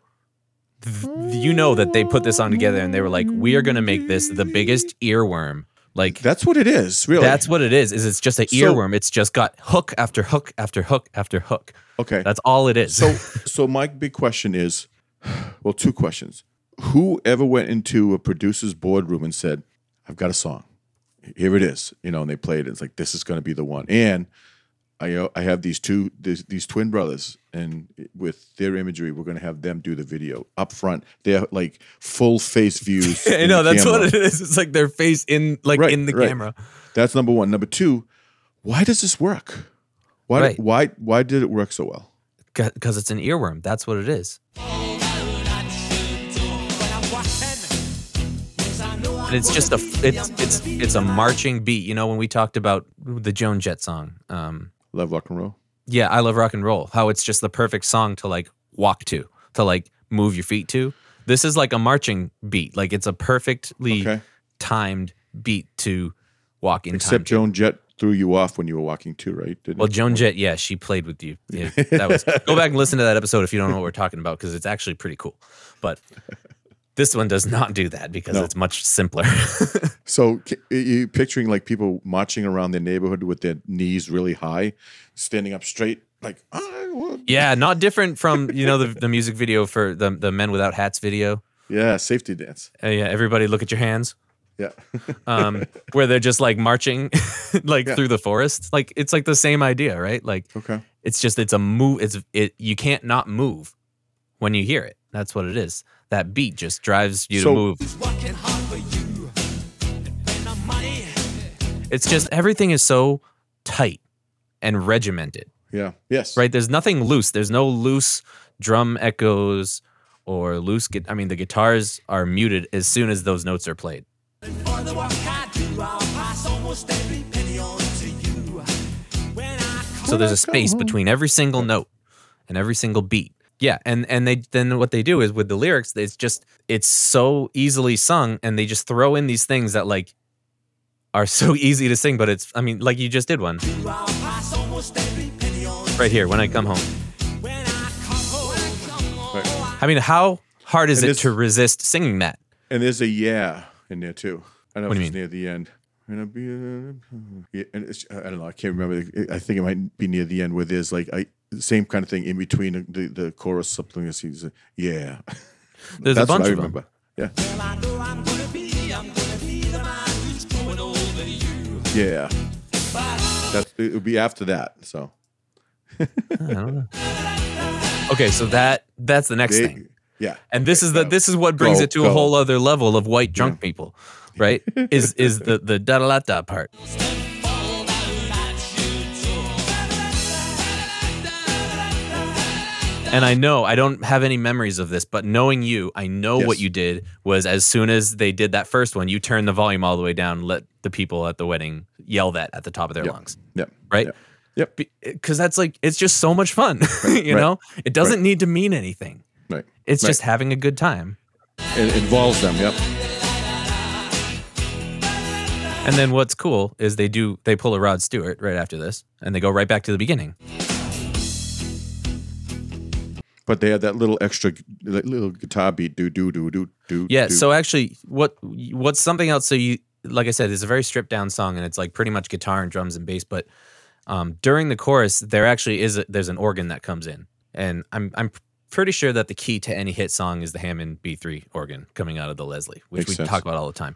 th- you know that they put this song together and they were like, "We are going to make this the biggest earworm." Like That's what it is. Really. that's what it is. Is it's just an So- earworm. It's just got hook after hook after hook after hook. okay. That's all it is. So, <laughs> so my big question is, well, two questions. Who ever went into a producer's boardroom and said, "I've got a song, here it is," you know, and they played it. It's like this is going to be the one. And I, uh, I have these two, these, these twin brothers, and with their imagery, we're going to have them do the video up front. They're like full face views. <laughs> I know that's camera. what it is. It's like their face in like Right, in the right. camera. That's number one. Number two, why does this work? Why, Right. why, why did it work so well? Because it's an earworm. That's what it is. And it's just a it's it's it's a marching beat. You know when we talked about the Joan Jett song. Um, Love rock and roll. yeah, I love rock and roll. How it's just the perfect song to like walk to, to like move your feet to. This is like a marching beat. Like it's a perfectly Okay. timed beat to walk in. Except. Joan Jett threw you off when you were walking too, right? Didn't Well, it? Joan Jett, yeah, she played with you. Yeah, that was <laughs> go back and listen to that episode if you don't know what we're talking about because it's actually pretty cool. But this one does not do that because No. it's much simpler. <laughs> So you picturing like people marching around their neighborhood with their knees really high, standing up straight, like yeah, not different from you know the, the music video for the the Men Without Hats video. Yeah, safety dance. Uh, yeah, everybody look at your hands. Yeah. <laughs> Um, where they're just like marching, <laughs> like Yeah. through the forest. Like it's like the same idea, right? Like okay. it's just it's a move. It's it. You can't not move when you hear it. That's what it is. That beat just drives you So- to move. Who's working hard for you? And the money. It's just everything is so tight and regimented, Yeah. Yes. right? There's nothing loose. There's no loose drum echoes or loose. Gu- I mean, the guitars are muted as soon as those notes are played. For the work I do, I'll pass almost every penny on to you. When I So there's a space between every single note and every single beat. Yeah, and and they then what they do is with the lyrics, it's just it's so easily sung, and they just throw in these things that like are so <laughs> easy to sing, but it's I mean like you just did one do, I'll pass almost every penny on right here when I come home. I mean, how hard is And it to resist singing that? And there's a yeah in there too. I don't know What if do you it's near the end. And uh, yeah, and it's, I don't know. I can't remember. I think it might be near the end where there's like I, same kind of thing in between the, the, the chorus. Something that he's, yeah. There's That's a bunch what I of them. remember. Yeah, well, I know I'm gonna be, I'm gonna be the man who's going over you. yeah. That's it would be after that. So I don't know. Okay, so that that's the next they, thing. yeah. And this Okay, is the this is what brings Go, it to a whole other level of white drunk people, right? is is the the da da da part. And I know I don't have any memories of this, but knowing you, I know what you did was as soon as they did that first one, you turned the volume all the way down, let the people at the wedding yell that at the top of their Yep. lungs, Yep. right? Yep. Yep. Because that's like it's just so much fun, <laughs> you right, know. It doesn't right. need to mean anything. Right. It's Right. just having a good time. It involves them. Yep. And then what's cool is they do they pull a Rod Stewart right after this, and they go right back to the beginning. But they had that little extra, that little guitar beat. Do do do do do. Yeah. do. So actually, what what's something else? So you like I said, it's a very stripped down song, and it's like pretty much guitar and drums and bass. But um, during the chorus, there actually is a, there's an organ that comes in, and I'm I'm pretty sure that the key to any hit song is the Hammond B3 organ coming out of the Leslie, which Makes we sense. talk about all the time.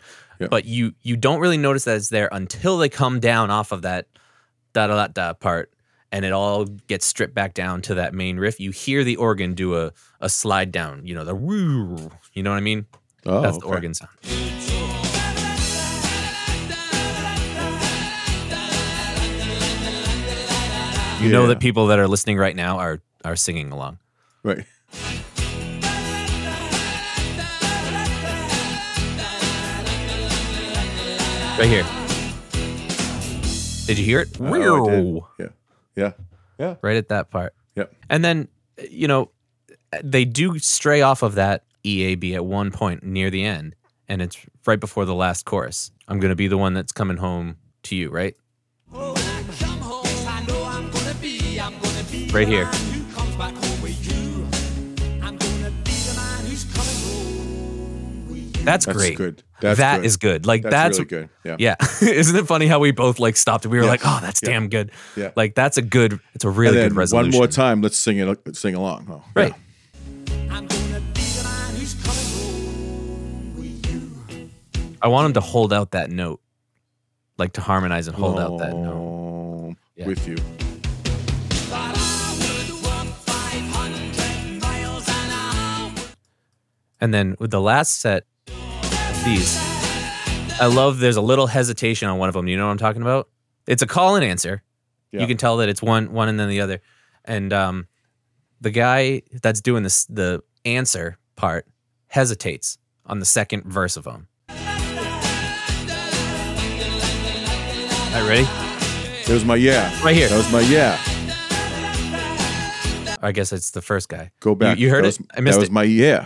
But you you don't really notice that it's there until they come down off of that da da da da part. And it all gets stripped back down to that main riff. You hear the organ do a, a slide down, you know, the woo, you know what I mean? oh, That's the okay. organ sound. You know that people that are listening right now are are singing along. Right. Right here. Did you hear it? Oh. Yeah. Yeah. Yeah. Right at that part. Yep. And then, you know, they do stray off of that EAB at one point near the end, and it's right before the last chorus. I'm going to be the one that's coming home to you, right? Home, I know I'm gonna be, I'm gonna be Right here. That's, That's great. good. That's That good. is good. Like That's, that's, really good. Yeah. Yeah. <laughs> Isn't it funny how we both like stopped and we were Yeah. like, oh, that's Yeah. damn good. Yeah. Like that's a good, it's a really good resolution. one more time, let's sing it. Let's Sing along. Oh, Right. I'm gonna be the man who's coming home with you. I want him to hold out that note, like to harmonize and hold out that note. Oh, Yeah. With you. But I would walk 500 miles an hour. And then with the last set these, I love there's a little hesitation on one of them. You know what I'm talking about? It's a call and answer. Yeah. You can tell that it's one one and then the other. And um, the guy that's doing this the answer part hesitates on the second verse of them. All right, ready? Was my yeah. Right here. That was my yeah. I guess it's the first guy. Go back. You, you heard that it? I missed it. that was it. my yeah.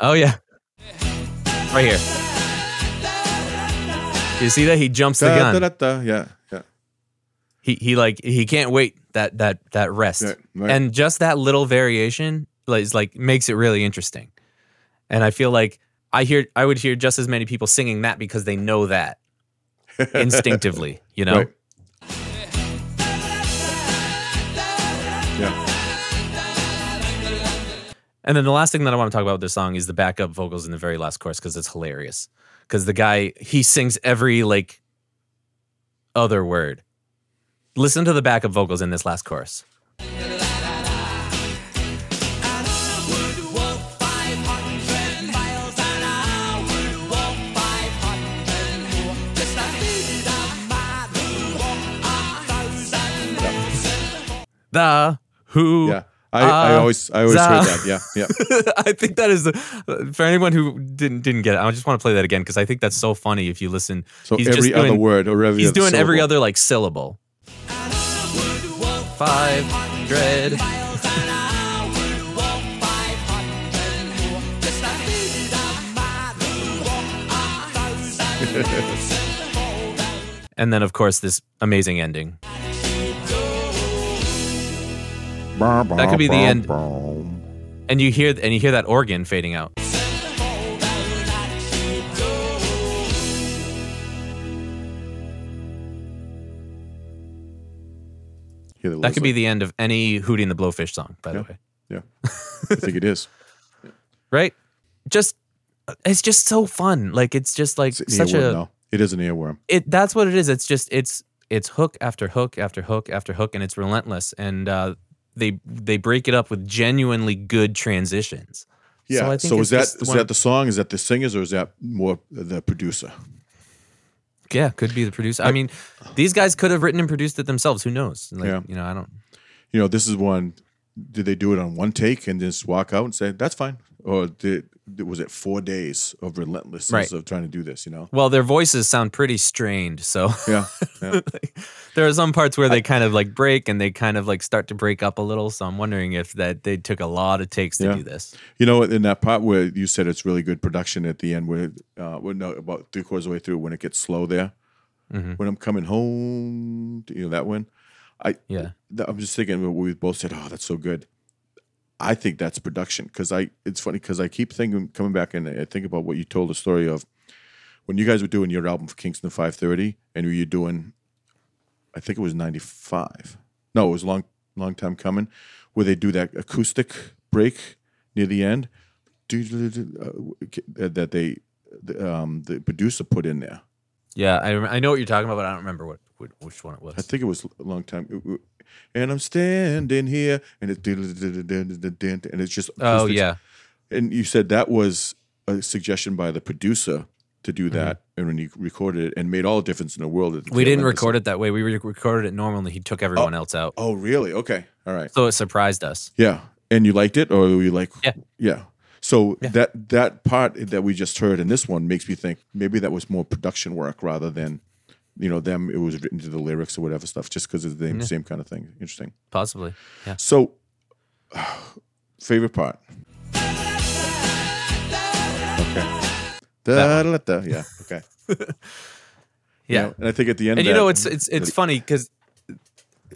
Oh yeah, right here. You see that he jumps the Da, gun. da, da, da. Yeah, yeah. He he like he can't wait that that that rest, Right, right. and just that little variation like, is like makes it really interesting. And I feel like I hear I would hear just as many people singing that because they know that <laughs> instinctively, you know. Right. And then the last thing that I want to talk about with this song is the backup vocals in the very last chorus because it's hilarious. Because the guy he sings every like other word. Listen to the backup vocals in this last chorus. The who Yeah. I, I Uh, always I always heard that. Yeah, yeah. <laughs> I think that is the for anyone who didn't didn't get it. I just want to play that again because I think that's so funny. If you listen, So he's every just other word or every he's doing every other like syllable. Five hundred. <laughs> and then of course this amazing ending. That could be the end. And you hear and you hear that organ fading out. That could be the end of any Hootie and the Blowfish song, by the way. Yeah. I think it is. <laughs> Right? Just it's just so fun. Like it's just like It's such earworm a now. It is an earworm. it that's what it is. It's just it's it's hook after hook after hook after hook and it's relentless and uh they they break it up with genuinely good transitions. Yeah. I So, is that one- that the song? Is that the singers or is that more the producer? Yeah, could be the producer. I mean, these guys could have written and produced it themselves. Who knows? Like, Yeah. you know, I don't You know, this is one. Did they do it on one take and just walk out and say that's fine, or did was it four days of relentlessness Right. of trying to do this? You know. Well, their voices sound pretty strained, so Yeah. yeah. <laughs> there are some parts where they kind of like break and they kind of like start to break up a little. So I'm wondering if that they took a lot of takes to Yeah. do this. You know, in that part where you said it's really good production at the end, where uh, well, no, about three quarters of the way through when it gets slow there, Mm-hmm. when I'm coming home, you know that one. I Yeah. I'm just thinking we both said, "Oh, that's so good." I think that's production because I. It's funny because I keep thinking, coming back and I think about what you told the story of when you guys were doing your album for Kingston 530, and were you were doing, I think it was 95. No, it was a long, long time coming, where they do that acoustic break near the end, uh, that they, the, um, the producer put in there. Yeah, I, rem- I know what you're talking about, but I don't remember what, what which one it was. I think it was a long time. And I'm standing here, and it's and it's just oh yeah, And you said that was a suggestion by the producer to do Mm-hmm. that, and when you recorded it, and made all the difference in the world. at the we didn't record it that way. We recorded it normally. He took everyone else out, Oh, really? Okay, all right. so it surprised us. Yeah, and you liked it, or were you like, Yeah. yeah. So that that part that we just heard in this one makes me think maybe that was more production work rather than, you know, them. It was written to the lyrics or whatever stuff, just because it's the same, same kind of thing. Interesting. Possibly, yeah. So, <sighs> favorite part. Okay. Da, da. Yeah. Okay. <laughs> You Yeah, know, and I think at the end, and of you know that- it's it's it's funny because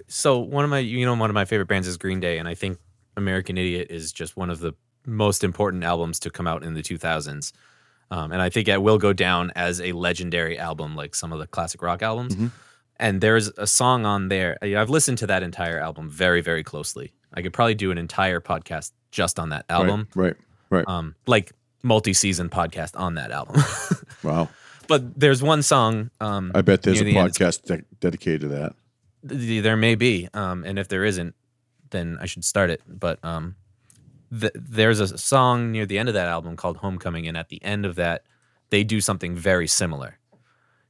so one of my you know one of my favorite bands is Green Day, and I think American Idiot is just one of the most important albums to come out in the 2000s. Um, and I think it will go down as a legendary album, like some of the classic rock albums. Mm-hmm. And there's a song on there. I've listened to that entire album very, very closely. I could probably do an entire podcast just on that album, Right. Right. right. um, like multi-season podcast on that album. <laughs> wow. but there's one song. Um, I bet there's a the podcast de- dedicated to that. Th- there may be um and if there isn't then i should start it but um th- there's a song near the end of that album called homecoming and at the end of that they do something very similar.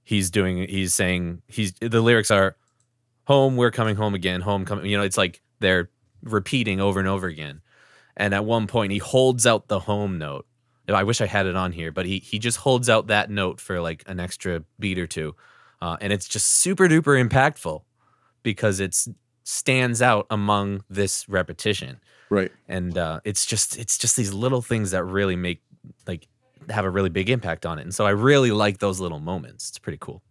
He's doing he's saying he's the lyrics are home we're coming home again homecoming you know it's like they're repeating over and over again. And at one point he holds out the home note. I wish i had it on here but he he just holds out that note for like an extra beat or two. Uh, and it's just super duper impactful because it's stands out among this repetition Right. and uh, it's just it's just these little things that really make like have a really big impact on it. And so I really like those little moments. It's pretty cool.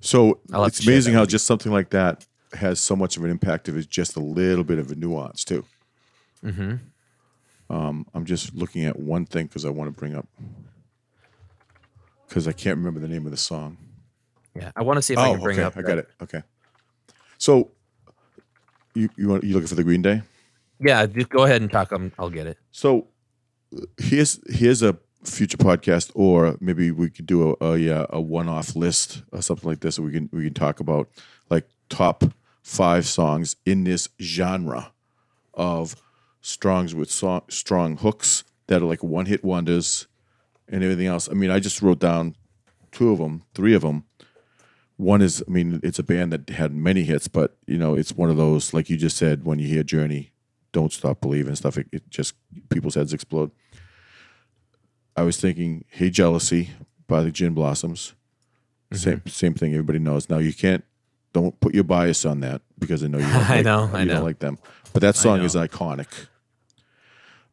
So it's amazing how just something like that has so much of an impact if it's just a little bit of a nuance too. Mm-hmm. Um, I'm just looking at one thing because I want to bring up because I can't remember the name of the song. Yeah. I want to see if I oh, can bring okay, up. I got it. Okay. So you you want you looking for the Green Day? Yeah, just go ahead and talk. i I'll get it. So here's here's a future podcast, or maybe we could do a a, yeah, a one off list or something like this. That we can we can talk about like top five songs in this genre of strongs with song, strong hooks that are like one hit wonders and everything else. I mean, I just wrote down two of them, three of them. One is, I mean, it's a band that had many hits, but you know, it's one of those like you just said when you hear Journey, "Don't Stop Believing" stuff. It, it just people's heads explode. I was thinking, "Hey Jealousy" by the Gin Blossoms. Same same thing. Everybody knows. Now you can't. Don't put your bias on that because I know you. <laughs> Don't I like, know, you I don't know. like them. But that song is iconic.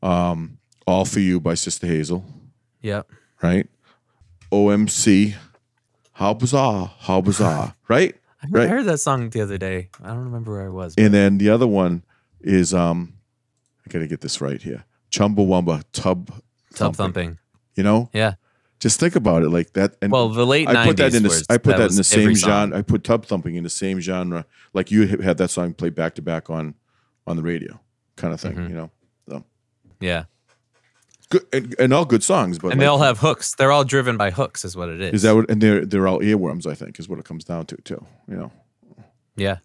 Um, "All for You" by Sister Hazel Yep. right? OMC, how bizarre, how bizarre, <laughs> right? I heard, Right. I heard that song the other day. I don't remember where I was. And then the other one is um, I gotta get this right here. Chumbawamba, tub, Tub thumping. You know, Yeah. just think about it like that. And Well, the late I put that 90s in the I put that that, in the same genre. I put tub thumping in the same genre, like you had that song played back to back on on the radio, kind of thing. Mm-hmm. You know, so Yeah. Good and, and all good songs, but And they all have hooks. They're all driven by hooks, is what it is. is that what? And they're they're all earworms. I think is what it comes down to too. You know. Yeah.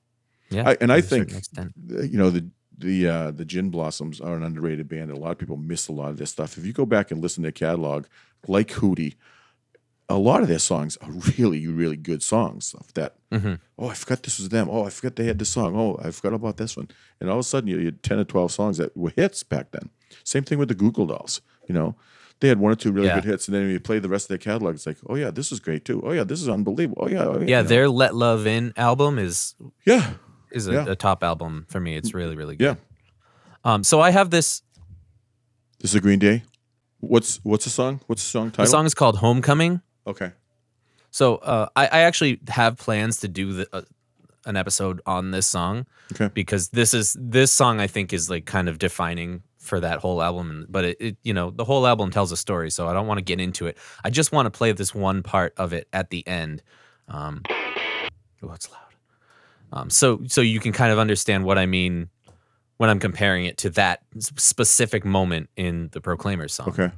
Yeah. I, and I to a certain think you know the the uh, the Gin Blossoms are an underrated band. and A lot of people miss a lot of their stuff. If you go back and listen to their catalog, like Hootie, a lot of their songs are really really good songs. That Mhm. oh I forgot this was them. Oh I forgot they had this song. Oh I forgot about this one. And all of a sudden you had ten or twelve songs that were hits back then. Same thing with the Goo Goo Dolls. You know. They had one or two really Yeah. good hits, and then when you play the rest of their catalog, it's like, oh yeah, this is great too. Oh yeah, this is unbelievable. Oh yeah, oh, yeah. Yeah, you know. their Let Love In album is yeah, is a, Yeah. a top album for me. It's really, really good. yeah. Um, so I have this This is a Green Day. What's what's the song? What's the song title? the song is called Homecoming. Okay. So uh, I, I actually have plans to do the, uh, an episode on this song Okay. because this is this song I think is like kind of defining for that whole album. But it, it you know the whole album tells a story, so I don't want to get into it. I just want to play this one part of it at the end. Um, oh, it's loud. Um, so so you can kind of understand what I mean when I'm comparing it to that specific moment in the Proclaimers song. Okay.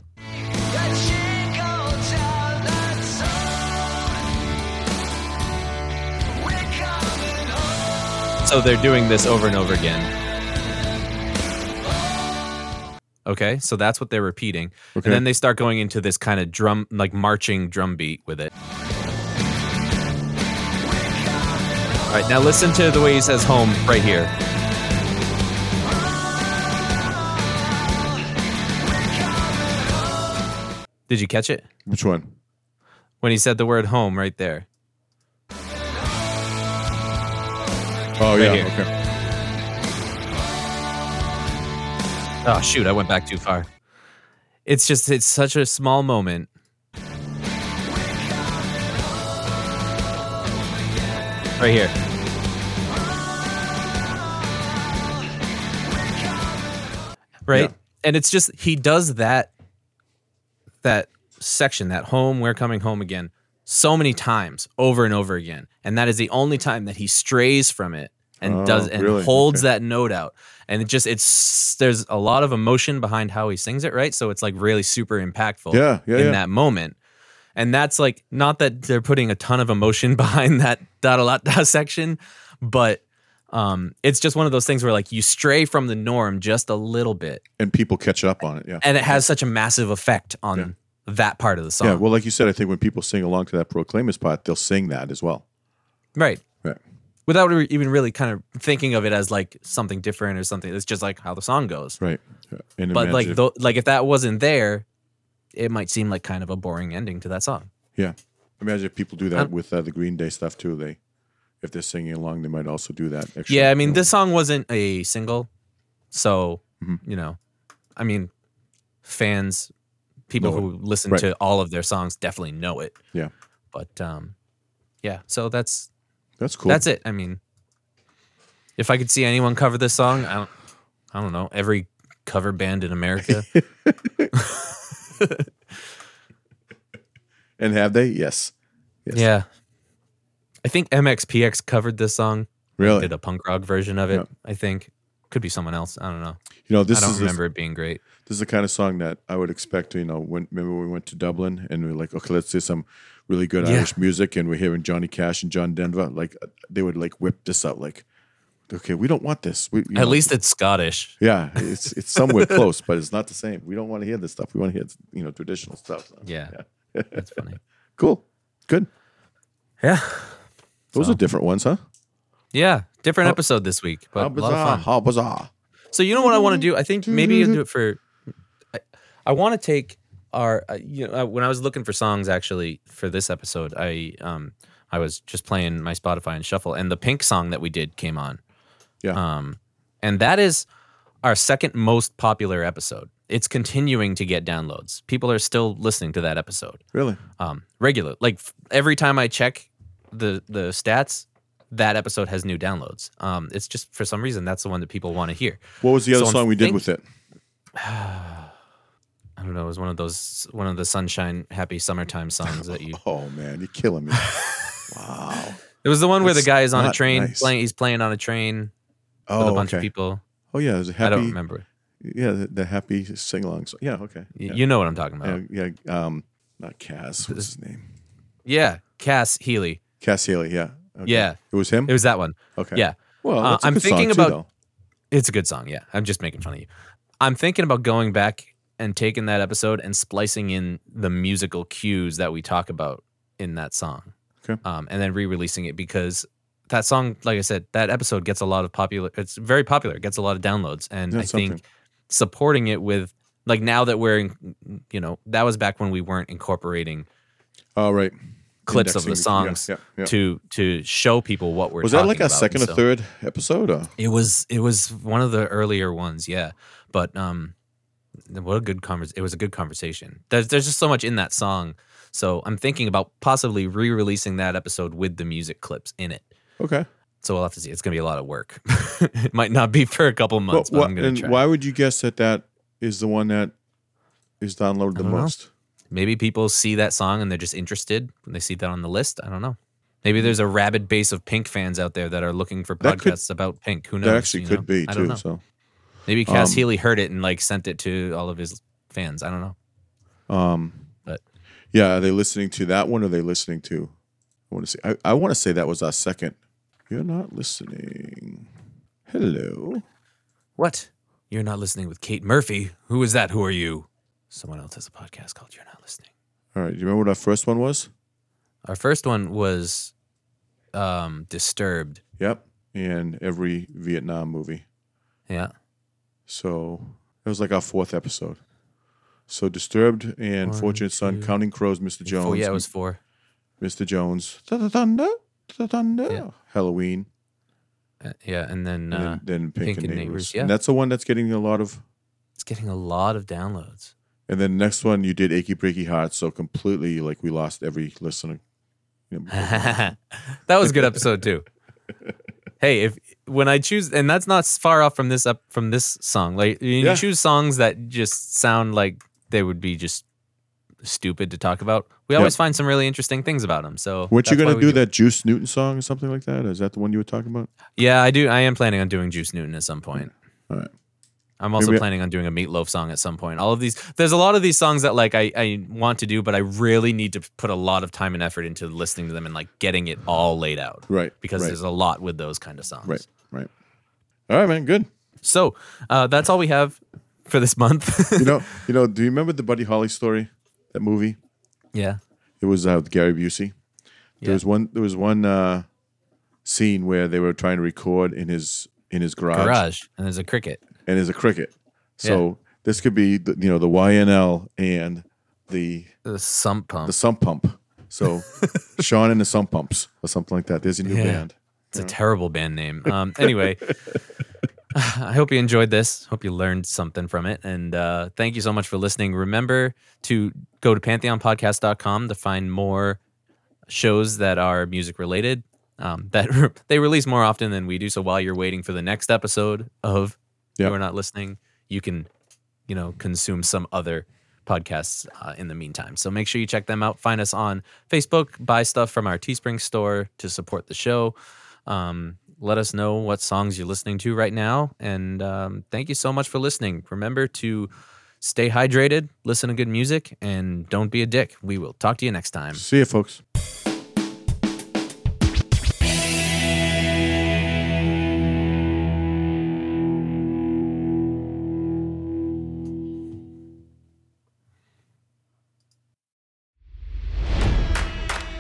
So they're doing this over and over again. Okay, so that's what they're repeating. Okay. And then they start going into this kind of drum, like marching drum beat with it. All right, now listen to the way he says home right here. Did you catch it? Which one? When he said the word home right there. Oh yeah. here. Okay. Oh shoot, I went back too far. It's just it's such a small moment. Right here. Right? Yeah. And it's just he does that that section, that home, we're coming home again, so many times over and over again. And that is the only time that he strays from it and Oh, does and really? holds Okay. that note out. And it just it's there's a lot of emotion behind how he sings it, right? So it's like really super impactful Yeah, yeah, in yeah. that moment. And that's like not that they're putting a ton of emotion <laughs> behind that da da da section, but um, it's just one of those things where like you stray from the norm just a little bit, And people catch up on it. Yeah. and it has such a massive effect on Yeah. that part of the song. Yeah. Well, like you said, I think when people sing along to that Proclaimers part, they'll sing that as well. right. Without even really kind of thinking of it as like something different or something. It's just like how the song goes. Right. And But like, if- like if that wasn't there, it might seem like kind of a boring ending to that song. yeah. Imagine if people do that with uh, the Green Day stuff too. They, if they're singing along, they might also do that. Extra, Yeah, I mean, you know. this song wasn't a single, so Mhm. you know, I mean, fans people Know it. who listen Right. to all of their songs definitely know it. Yeah. But um, yeah. So that's That's cool. that's it. I mean, if I could see anyone cover this song, I don't, I don't know. Every cover band in America. <laughs> <laughs> And have they? Yes. Yes. yeah. I think MXPX covered this song. Really? Did a punk rock version of it. Yeah. I think could be someone else. I don't know. You know, this I don't is remember it being great. this is the kind of song that I would expect. You know, when remember we went to Dublin and we are like, okay, let's do some really good Yeah. Irish music, and we're hearing Johnny Cash and John Denver. Like they would like whip this out. Like, okay, we don't want this. We, At know, least it's Scottish. yeah, it's it's somewhere <laughs> close, but it's not the same. We don't want to hear this stuff. We want to hear you know traditional stuff. So, Yeah. That's funny. <laughs> cool, good. Yeah. Those So- are different ones, huh? Yeah. Different episode this week, but How a lot of bizarre! fun. How bizarre! So you know what I want to do? I think maybe I'll do it for. I, I want to take our. Uh, you know, uh, when I was looking for songs actually for this episode, I um I was just playing my Spotify and shuffle, and the Pink song that we did came on. Yeah. Um, and that is our second most popular episode. It's continuing to get downloads. People are still listening to that episode. Really? Um, regular. Like f- every time I check the the stats, that episode has new downloads. Um, it's just for some reason that's the one that people want to hear. What was the other So I'm song we did think- with it? <sighs> I don't know. It was one of those one of the sunshine happy summertime songs that you. <laughs> Oh man, you're killing me. <laughs> wow. It was the one where the guy is on a train nice. playing. He's playing on a train Oh, with a bunch okay. of people. Oh yeah, there's a happy. I don't remember. Yeah, the, the happy sing along. Yeah, okay. Yeah. You know what I'm talking about. yeah, yeah. Um, not Cass. What's his name? Yeah, Cass Healy. Cass Healy. Yeah. Okay. Yeah. It was him. It was that one. okay. Yeah. Well, Uh, I'm thinking too, about- though. It's a good song. Yeah. I'm just making fun of you. I'm thinking about going back and taking that episode and splicing in the musical cues that we talk about in that song. Okay. Um, and then re-releasing it because that song, like I said, that episode gets a lot of popular. It's very popular. It gets a lot of downloads, and That's I think something. supporting it with like now that we're, in, you know, that was back when we weren't incorporating Oh right. Clips of the Indexing, yeah, songs yeah, yeah. to to show people what we're. Was that like a about. second And or third episode? Or? It was it was one of the earlier ones, yeah. But um, what a good convers. It was a good conversation. There's there's just so much in that song. So I'm thinking about possibly re-releasing that episode with the music clips in it. Okay. So we'll have to see. It's gonna be a lot of work. <laughs> it might not be for a couple months, but what- I'm gonna and try. why would you guess that that is the one that is downloaded the don't know. Maybe people see that song and they're just interested when they see that on the list. I don't know. Maybe there's a rabid base of Pink fans out there that are looking for That could- podcasts about Pink. Who knows? That actually you could know? be I don't too. know. So, Maybe Cass Um, Healy heard it and like sent it to all of his fans. I don't know. um, But yeah, are they listening to that one? Or are they listening to? I want to say. I, I want to say that was our second. You're not listening. Hello. what? You're not listening with Kate Murphy. Who is that? Who are you? Someone else has a podcast called You're Not Listening. All right. Do you remember what our first one was? Our first one was um Disturbed. Yep. And every Vietnam movie. Yeah. So it was like our fourth episode. So Disturbed and One, Fortunate Son, two, Counting Crows, Mr. Jones. Oh yeah, it was four. Mr. Jones. Thunder, thunder. Yeah. Halloween. Uh, yeah, and then And uh, then, then Pink, and Neighbors. yeah. And that's the one that's getting a lot of. it's getting a lot of downloads. And then next one you did Achy Breaky Heart. So completely like we lost every listener. <laughs> That was a good episode too. <laughs> Hey, if when I choose, and that's not far off from this up from this song. Like you Yeah. choose songs that just sound like they would be just stupid to talk about. We always find some really interesting things about them. So Weren't you going to we do that Juice Newton song or something like that? Is that the one you were talking about? Yeah, I do. I am planning on doing Juice Newton at some point. All right. I'm also Maybe planning on doing a Meatloaf song at some point. All of these, there's a lot of these songs that like I, I want to do, but I really need to put a lot of time and effort into listening to them and like getting it all laid out. Right. Because right, there's a lot with those kind of songs. right. Right. All right, man. Good. So uh, that's all we have for this month. You know, <laughs> you know. Do you remember the Buddy Holly story? That movie. yeah. It was uh, with Gary Busey. There Yeah. was one. There was one uh, scene where they were trying to record in his in his garage, Garage. And there's a cricket. And there's a cricket. So this could be the, you know the YNL and the The sump pump. the sump pump. So <laughs> Sean and the sump pumps or something like that. There's a new Yeah. band. It's a terrible band name. Um, anyway, <laughs> <sighs> I hope you enjoyed this. Hope you learned something from it. And uh, thank you so much for listening. Remember to go to pantheonpodcast.com to find more shows that are music related. Um, that <laughs> they release more often than we do. So while you're waiting for the next episode of Yep. You're Not Listening, you can, you know, consume some other podcasts uh, in the meantime. So make sure you check them out. Find us on Facebook, buy stuff from our Teespring store to support the show. Um, let us know what songs you're listening to right now. And um, thank you so much for listening. Remember to stay hydrated, listen to good music, and don't be a dick. We will talk to you next time. See you, folks.